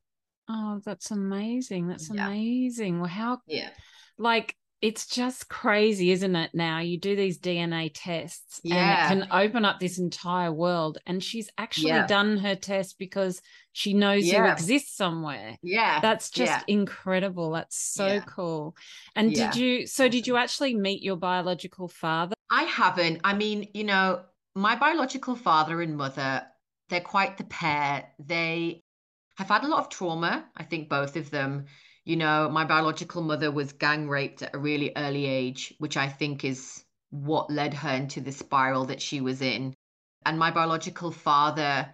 Speaker 5: Oh, that's amazing. That's
Speaker 4: Yeah.
Speaker 5: amazing. Well, how
Speaker 4: Yeah.
Speaker 5: Like it's just crazy, isn't it? Now you do these DNA tests
Speaker 4: Yeah.
Speaker 5: and it can open up this entire world. And she's actually
Speaker 4: Yeah.
Speaker 5: done her test because she knows you
Speaker 4: Yeah.
Speaker 5: exist somewhere.
Speaker 4: Yeah.
Speaker 5: That's just
Speaker 4: yeah.
Speaker 5: incredible. That's so cool. And did you, so did you actually meet your biological father?
Speaker 4: I haven't. I mean, you know, my biological father and mother, they're quite the pair. They have had a lot of trauma, I think both of them. You know, my biological mother was gang raped at a really early age, which I think is what led her into the spiral that she was in. And my biological father,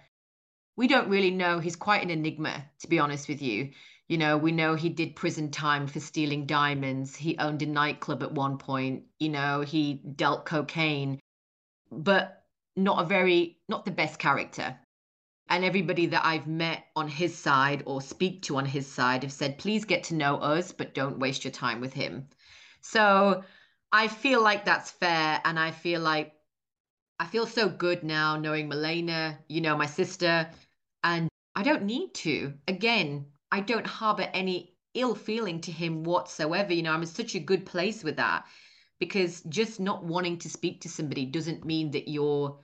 Speaker 4: we don't really know. He's quite an enigma, to be honest with you. You know, we know he did prison time for stealing diamonds. He owned a nightclub at one point. You know, he dealt cocaine, but not a very, not the best character. And everybody that I've met on his side or speak to on his side have said, please get to know us, but don't waste your time with him. So I feel like that's fair. And I feel like I feel so good now knowing Milena, you know, my sister, and I don't need to. Again, I don't harbor any ill feeling to him whatsoever. You know, I'm in such a good place with that because just not wanting to speak to somebody doesn't mean that you're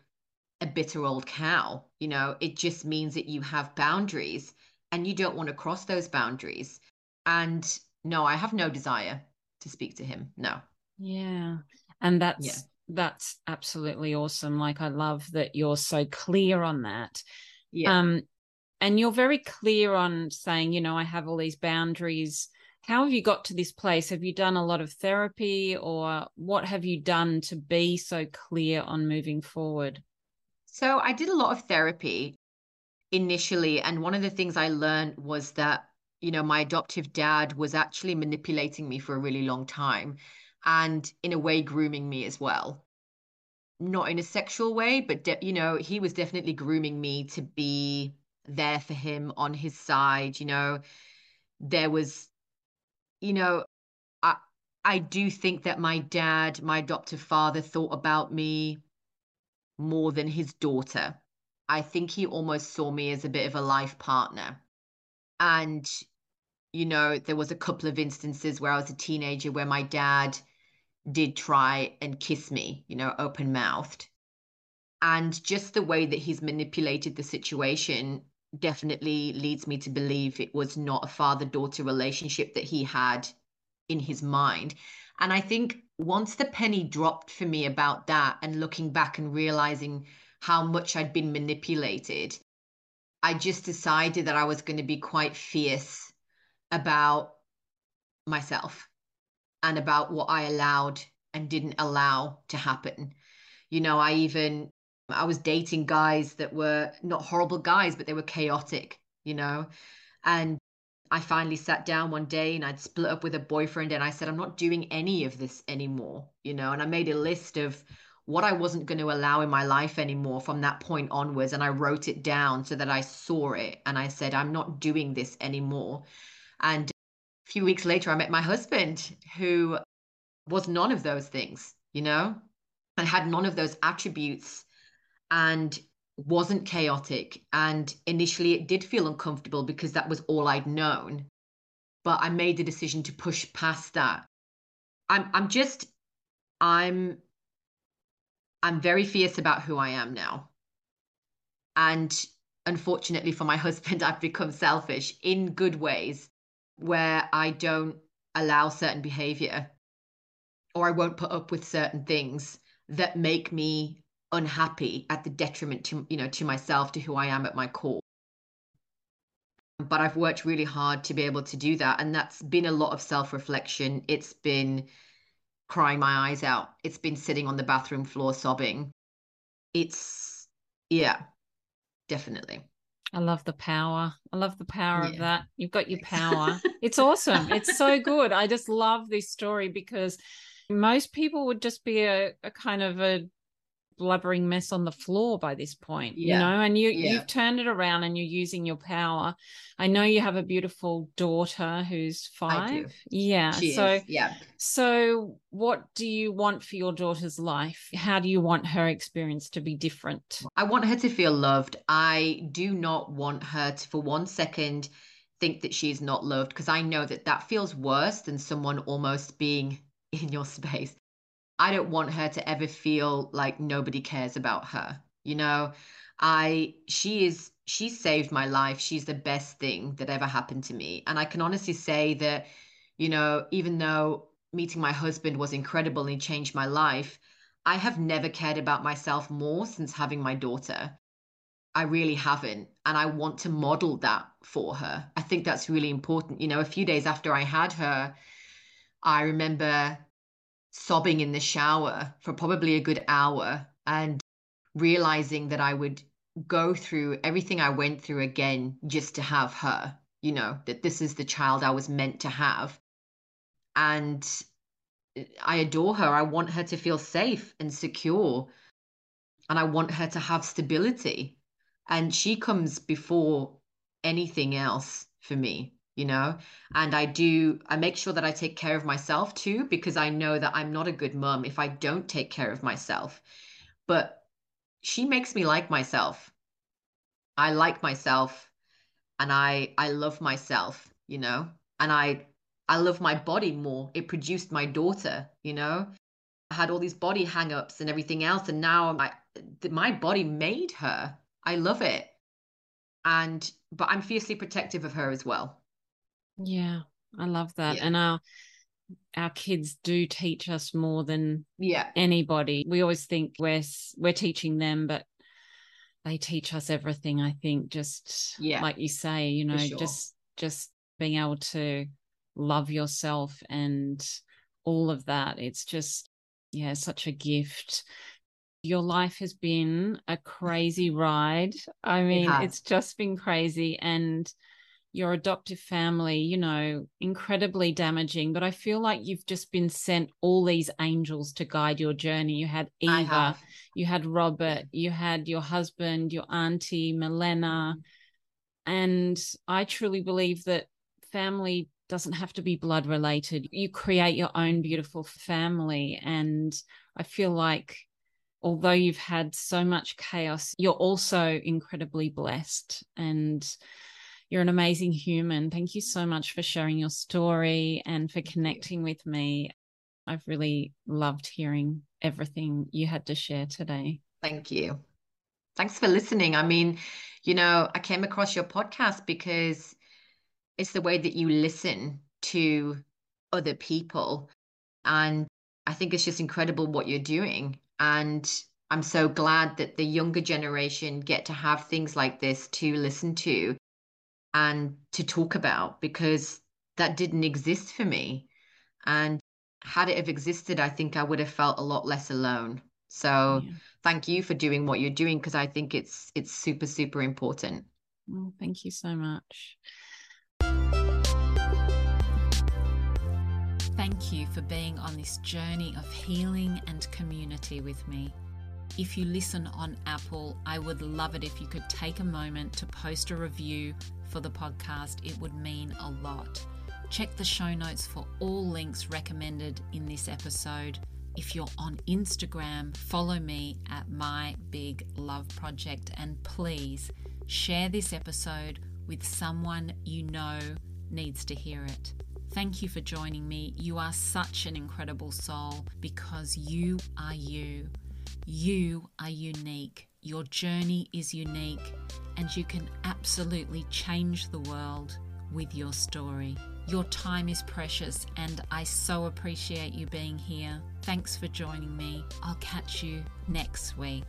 Speaker 4: a bitter old cow. You know, it just means that you have boundaries and you don't want to cross those boundaries. And no, I have no desire to speak to him. No.
Speaker 5: Yeah. And that's
Speaker 4: Yeah.
Speaker 5: that's absolutely awesome. Like I love that you're so clear on that.
Speaker 4: Yeah.
Speaker 5: Um and you're very clear on saying, you know, I have all these boundaries. How have you got to this place? Have you done a lot of therapy or what have you done to be so clear on moving forward?
Speaker 4: So I did a lot of therapy initially, and one of the things I learned was that, you know, my adoptive dad was actually manipulating me for a really long time and in a way grooming me as well. Not in a sexual way, but de- you know, he was definitely grooming me to be there for him on his side, you know. There was you know, I I do think that my dad, my adoptive father thought about me more than his daughter. I think he almost saw me as a bit of a life partner. And, you know, there was a couple of instances where I was a teenager where my dad did try and kiss me, you know, open mouthed. And just the way that he's manipulated the situation definitely leads me to believe it was not a father daughter relationship that he had in his mind. And I think once the penny dropped for me about that and looking back and realizing how much I'd been manipulated, I just decided that I was going to be quite fierce about myself and about what I allowed and didn't allow to happen. You know, I even I was dating guys that were not horrible guys, but they were chaotic, you know. And I finally sat down one day and I'd split up with a boyfriend and I said, I'm not doing any of this anymore, you know. And I made a list of what I wasn't going to allow in my life anymore from that point onwards. And I wrote it down so that I saw it. And I said, I'm not doing this anymore. And a few weeks later, I met my husband who was none of those things, you know, and had none of those attributes and wasn't chaotic. And initially, it did feel uncomfortable because that was all I'd known. But I made the decision to push past that. I'm, I'm just, I'm, I'm very fierce about who I am now. And unfortunately for my husband, I've become selfish in good ways where I don't allow certain behavior or I won't put up with certain things that make me unhappy at the detriment to you know to myself to who I am at my core but I've worked really hard to be able to do that and that's been a lot of self-reflection it's been crying my eyes out it's been sitting on the bathroom floor sobbing it's yeah definitely
Speaker 5: I love the power. I love the power yeah. of that. You've got your power. it's awesome. It's so good. I just love this story because most people would just be a, a kind of a blubbering mess on the floor by this point yeah. you know and you yeah. you've turned it around and you're using your power. I know you have a beautiful daughter who's five. Yeah
Speaker 4: she
Speaker 5: so
Speaker 4: is. yeah.
Speaker 5: so what do you want for your daughter's life? How do you want her experience to be different?
Speaker 4: I want her to feel loved. I do not want her to for one second think that she's not loved because i know that that feels worse than someone almost being in your space I don't want her to ever feel like nobody cares about her. You know, I she is she saved my life. She's the best thing that ever happened to me. And I can honestly say that, you know, even though meeting my husband was incredible and changed my life, I have never cared about myself more since having my daughter. I really haven't. And I want to model that for her. I think that's really important. You know, a few days after I had her, I remember sobbing in the shower for probably a good hour and realizing that I would go through everything I went through again just to have her, you know, that this is the child I was meant to have. And I adore her. I want her to feel safe and secure. And I want her to have stability. And she comes before anything else for me you know? And i do i make sure that i take care of myself too because i know that i'm not a good mom if i don't take care of myself. But she makes me like myself. I like myself and i i love myself you know? And i i love my body more. It produced my daughter you know? I had all these body hang-ups and everything else and now my my body made her. I love it. And but i'm fiercely protective of her as well
Speaker 5: yeah, I love that. Yeah. And our our kids do teach us more than
Speaker 4: yeah
Speaker 5: anybody. We always think we're we're teaching them, but they teach us everything. I think just yeah, like you say, you know, sure. just just being able to love yourself and all of that. It's just yeah, such a gift. Your life has been a crazy ride. I mean, it it's just been crazy and your adoptive family, you know, incredibly damaging. But I feel like you've just been sent all these angels to guide your journey. You had Eva, you had Robert, you had your husband, your auntie, Milena. And I truly believe that family doesn't have to be blood related. You create your own beautiful family. And I feel like although you've had so much chaos, you're also incredibly blessed. And you're an amazing human. Thank you so much for sharing your story and for connecting with me. I've really loved hearing everything you had to share today.
Speaker 4: Thank you. Thanks for listening. I mean, you know, I came across your podcast because it's the way that you listen to other people. And I think it's just incredible what you're doing. And I'm so glad that the younger generation get to have things like this to listen to and to talk about because that didn't exist for me. And had it have existed, I think I would have felt a lot less alone. So yeah. thank you for doing what you're doing because I think it's it's super super important.
Speaker 5: Well, thank you so much. Thank you for being on this journey of healing and community with me.
Speaker 1: If you listen on Apple, I would love it if you could take a moment to post a review for the podcast. It would mean a lot. Check the show notes for all links recommended in this episode. If you're on Instagram, follow me at My Big Love Project and please share this episode with someone you know needs to hear it. Thank you for joining me. You are such an incredible soul because you are you. You are unique. Your journey is unique, and you can absolutely change the world with your story. Your time is precious, and I so appreciate you being here. Thanks for joining me. I'll catch you next week.